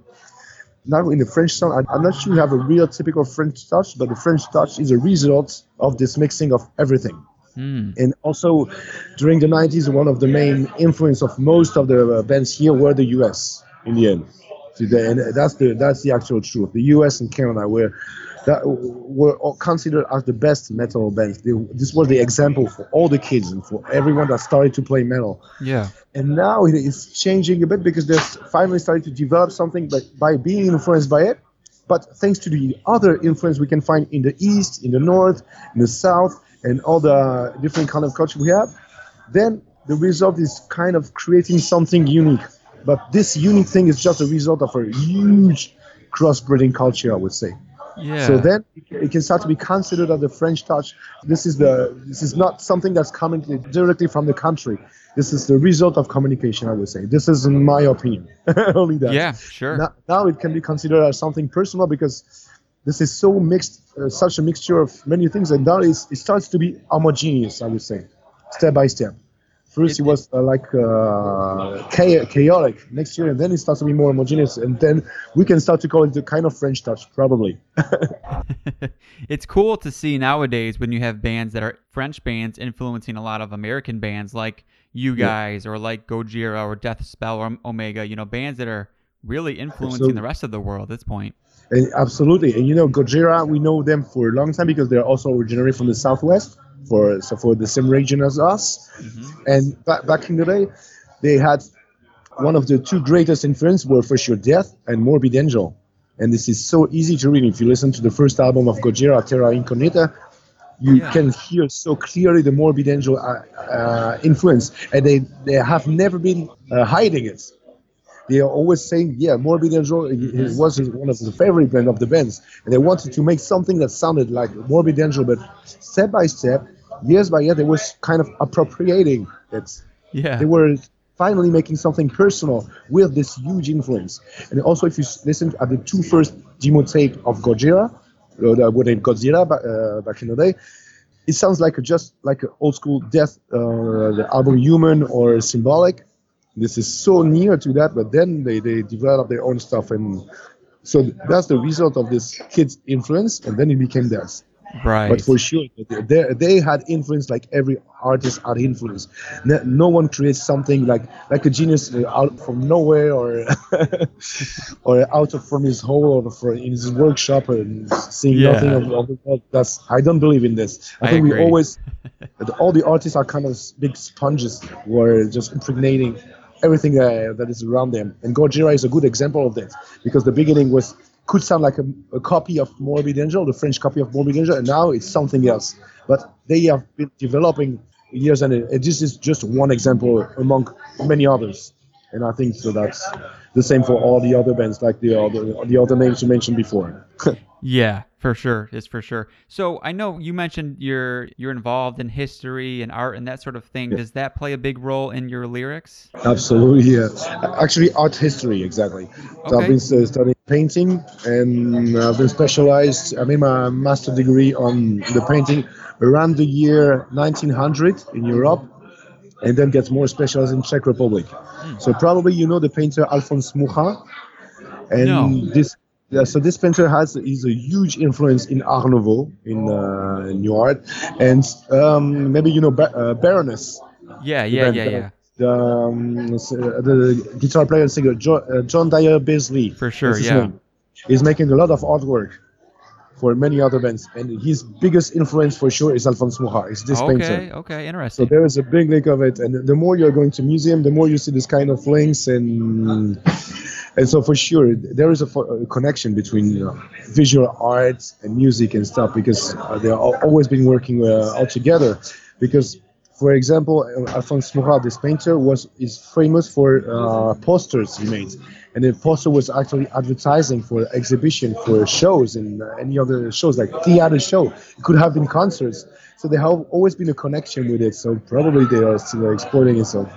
Now in the French sound, I'm not sure we have a real typical French touch, but the French touch is a result of this mixing of everything Mm. and also during the 90s one of the main influence of most of the bands here were the us in the end The- and that's the that's the actual truth. The us and canada were that were considered as the best metal bands. They, this was the example for all the kids and for everyone that started to play metal. Yeah. and now it is changing a bit because they're finally starting to develop something but by being influenced by it. But thanks to the other influence we can find in the east in the north in the south and all the different kind of culture we have then the result is kind of creating something unique but this unique thing is just a result of a huge crossbreeding culture i would say Yeah. So then it can start to be considered as the French touch. This is the this is not something that's coming directly from the country. This is the result of communication, I would say. This is in my opinion. Only that. Yeah, sure. Now, now it can be considered as something personal because this is so mixed, uh, such a mixture of many things, and now it starts to be homogeneous. I would say, step by step. First, it, was uh, like uh, chaotic. Next year, and then it starts to be more homogeneous, and then we can start to call it the kind of French touch, probably. it's cool to see nowadays when you have bands that are French bands influencing a lot of American bands like you guys or like Gojira or Deathspell or Omega, you know, bands that are really influencing Absolutely. the rest of the world at this point. And absolutely, and you know, Gojira, we know them for a long time because they're also originally from the southwest, for so for the same region as us. And back back in the day, they had one of the two greatest influences were for sure Death and Morbid Angel. And this is so easy to read. If you listen to the first album of Gojira, Terra Incognita, you Yeah. can hear so clearly the Morbid Angel uh, uh, influence, and they they have never been uh, hiding it. They are always saying, "Yeah, Morbid Angel it- it was one of the favorite band of the bands," and they wanted to make something that sounded like Morbid Angel, but step by step, years by year, they was kind of appropriating it. Yeah. They were finally making something personal with this huge influence. And also, if you listen at the two first demo tape of Gojira, uh, what they Godzilla back, uh, back in the day, it sounds like a, just like an old school Death, uh, the album Human or Symbolic. This is so near to that, but then they, they develop their own stuff. And so that's the result of this kid's influence, and then it became theirs. right. But for sure, they, they, had influence like every artist had influence. No, no one creates something like like a genius uh, out from nowhere or or out of from his hole or from in his workshop and seeing Yeah. nothing of, of the world. That's I don't believe in this. I, I think agree. we always all the artists are kind of big sponges who are just impregnating everything uh, that is around them. And Gojira is a good example of that because the beginning was could sound like a, a copy of Morbid Angel, the French copy of Morbid Angel, and now it's something else. But they have been developing years, and, this is just one example among many others. And I think so that's the same for all the other bands, like the other the other names you mentioned before. Yeah, for sure. It's for sure. So I know you mentioned you're you're involved in history and art and that sort of thing. Does that play a big role in your lyrics? Absolutely, yeah. Actually, art history, exactly. So Okay. I've been studying painting, and I've been specialized. I made my master degree on the painting around the year 1900 in Europe, and then get more specialized in Czech Republic. So probably you know the painter Alphonse Mucha, and No. this. Yeah, so this painter has is a huge influence in Art Nouveau in, uh, in New Art, and um, maybe you know ba- uh, Baroness Yeah, yeah, yeah, yeah. the, um, uh, the guitar player and singer John, uh, John Dyer Baizley. For sure, yeah. name. He's making a lot of artwork for many other bands, and his biggest influence for sure is Alphonse Mucha. It's this Okay, painter. okay, So interesting. So there is a big link of it, and the more you're going to museum, the more you see this kind of links, and and so for sure there is a, a connection between you know, visual art and music and stuff because uh, they are always been working uh, all together. Because, for example, uh, Alphonse Mucha, this painter, was is famous for uh, posters he made, and the poster was actually advertising for exhibition for shows and uh, any other shows like theater show. It could have been concerts. So there have always been a connection with it. So probably they are still exploiting it. So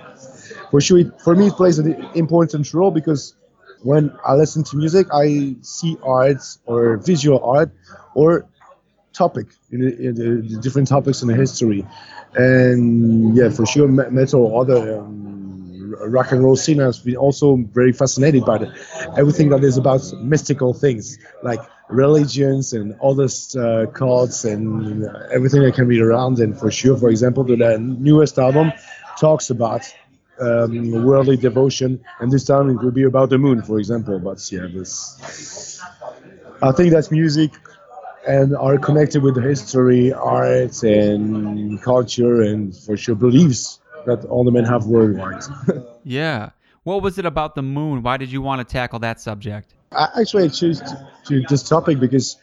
for sure, it, for me, it plays an important role because when I listen to music, I see art or visual art or topic in in the, different topics in the history. And yeah, for sure, metal or other um, rock and roll scene has been also very fascinated by the, everything that is about mystical things like religions and this uh, cults and everything that can be around. And for sure, for example, the, newest album talks about um, worldly devotion, and this time it will be about the moon, for example. But yeah, this. I think that music and are connected with history, art, and culture, and for sure beliefs that all the men have worldwide. Yeah. What was it about the moon? Why did you want to tackle that subject? I actually I chose to, to this topic because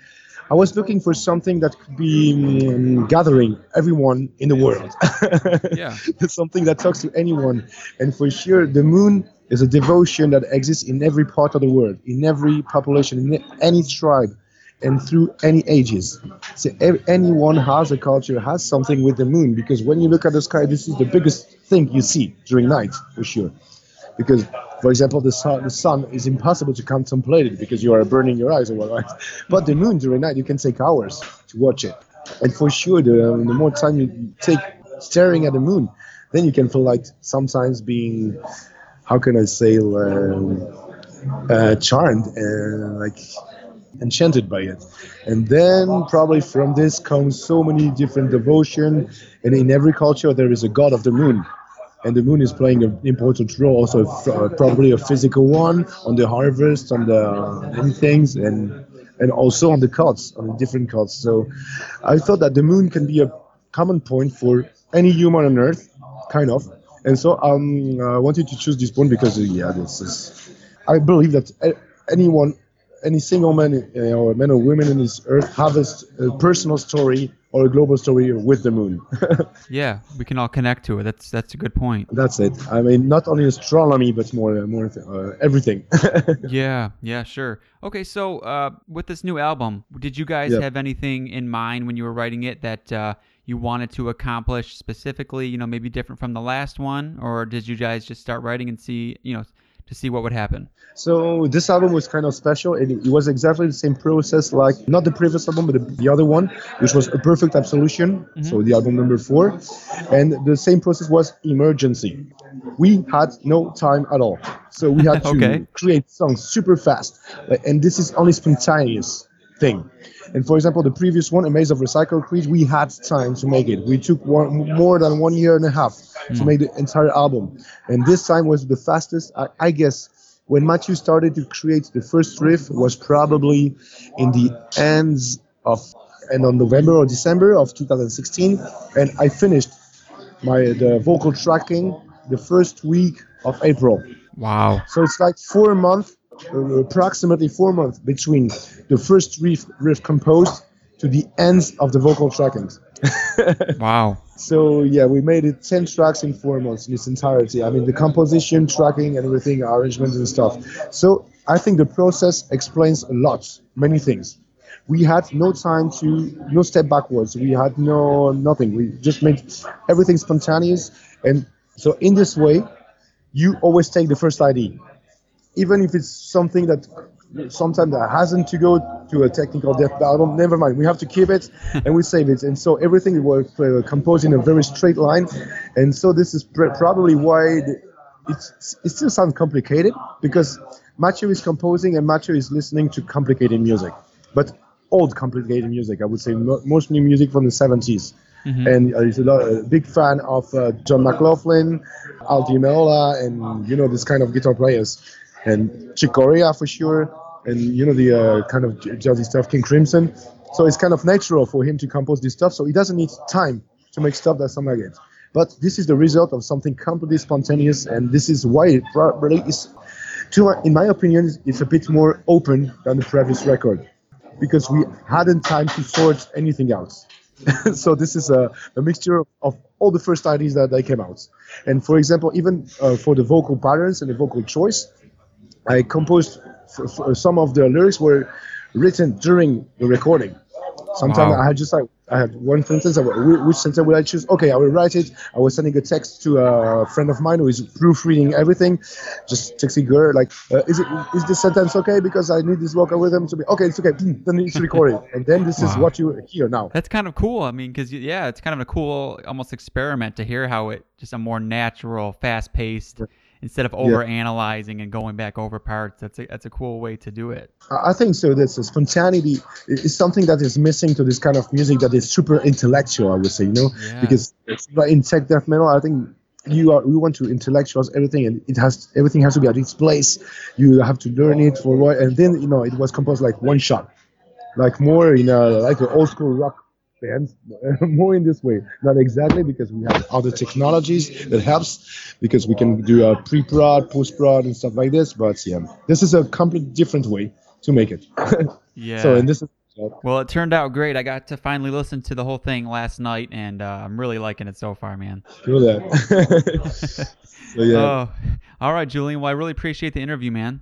I was looking for something that could be um, gathering everyone in the world. Yeah. something that talks to anyone. And for sure, the moon is a devotion that exists in every part of the world, in every population, in any tribe, and through any ages. So anyone has a culture, has something with the moon, because when you look at the sky, this is the biggest thing you see during night, for sure. Because, for example, the sun, the sun is impossible to contemplate it because you are burning your eyes or whatnot. But the moon during night, you can take hours to watch it. And for sure, the, the more time you take staring at the moon, then you can feel like sometimes being, how can I say, um, uh, charmed and like enchanted by it. And then probably from this comes so many different devotion, and in every culture there is a god of the moon. And the moon is playing an important role, also uh, probably a physical one on the harvest, on the uh, things, and and also on the gods, on the different gods. So I thought that the moon can be a common point for any human on Earth, kind of. And so um, I wanted to choose this point because yeah, this is. I believe that anyone, any single man uh, or man or woman in this earth have a, personal story or a global story with the moon. Yeah, we can all connect to it. That's that's a good point. That's it. I mean, not only astronomy, but more, more uh, everything. Yeah, yeah, sure. Okay, so uh, with this new album, did you guys Yeah. have anything in mind when you were writing it that uh, you wanted to accomplish specifically? You know, maybe different from the last one, or did you guys just start writing and see, you know, to see what would happen? So this album was kind of special, and it was exactly the same process like not the previous album, but the, the other one, which was a perfect absolution. Mm-hmm. So the album number four, and the same process was emergency. We had no time at all, so we had to Okay. create songs super fast, uh, and this is only spontaneous thing. And for example, the previous one, A Maze of Recycled Creed, we had time to make it. We took one, more than one year and a half to hmm. make the entire album. And this time was the fastest, I, I guess. When Mathieu started to create the first riff was probably in the ends of and on November or December of 2016, and I finished my the vocal tracking the first week of April. Wow. So it's like four months, uh, approximately four months between the first riff, riff composed to the ends of the vocal trackings. Wow. So yeah, we made it ten tracks in four months in its entirety. I mean, the composition, tracking, and everything, arrangements and stuff. So I think the process explains a lot, many things. We had no time to, no step backwards. We had no nothing. We just made everything spontaneous, and so in this way, you always take the first idea, even if it's something that sometimes that hasn't to go to a technical death album. Never mind, we have to keep it and we save it. And so everything was uh, composed in a very straight line, and so this is pr- probably why the, it's it still sounds complicated because Mathieu is composing and Mathieu is listening to complicated music, but old complicated music. I would say mo- mostly music from the 70s. And uh, he's a, lot, a big fan of uh, John McLaughlin, Al Di Meola, and you know this kind of guitar players, and Chick Corea for sure, and you know the uh, kind of jazzy stuff, King Crimson. So it's kind of natural for him to compose this stuff. So he doesn't need time to make stuff that sounds like it. But this is the result of something completely spontaneous, and this is why it probably is, to in my opinion, it's a bit more open than the previous record, because we hadn't time to sort anything out. so this is a, a mixture of all the first ideas that they came out. And for example, even uh, for the vocal patterns and the vocal choice, I composed for, for some of the lyrics were written during the recording. Sometimes Wow. I had just like I had one sentence. I, wh- which sentence will I choose? Okay, I will write it. I was sending a text to a friend of mine who is proofreading everything. Just texting her like, uh, is it is this sentence okay? Because I need this vocal rhythm to be okay. It's okay. Then it's recorded, and then this is what you hear now. That's kind of cool. I mean, because yeah, it's kind of a cool, almost experiment to hear how it just a more natural, fast paced, instead of over analyzing and going back over parts. That's a that's a cool way to do it. I think so. That's a spontaneity is something that is missing to this kind of music that is super intellectual. I would say, you know, Yeah. because in tech death metal, I think you are we want to intellectualize everything, and it has everything has to be at its place. You have to learn it for what, and then you know it was composed like one shot, like more in a like an old school rock band, more in this way. Not exactly because we have other technologies that helps because we can do a pre-prod, post-prod, and stuff like this. But yeah, this is a completely different way to make it. Yeah. So and this is well, it turned out great. I got to finally listen to the whole thing last night, and uh, I'm really liking it so far, man. feel that. so yeah. Oh, all right, Julian. Well, I really appreciate the interview, man.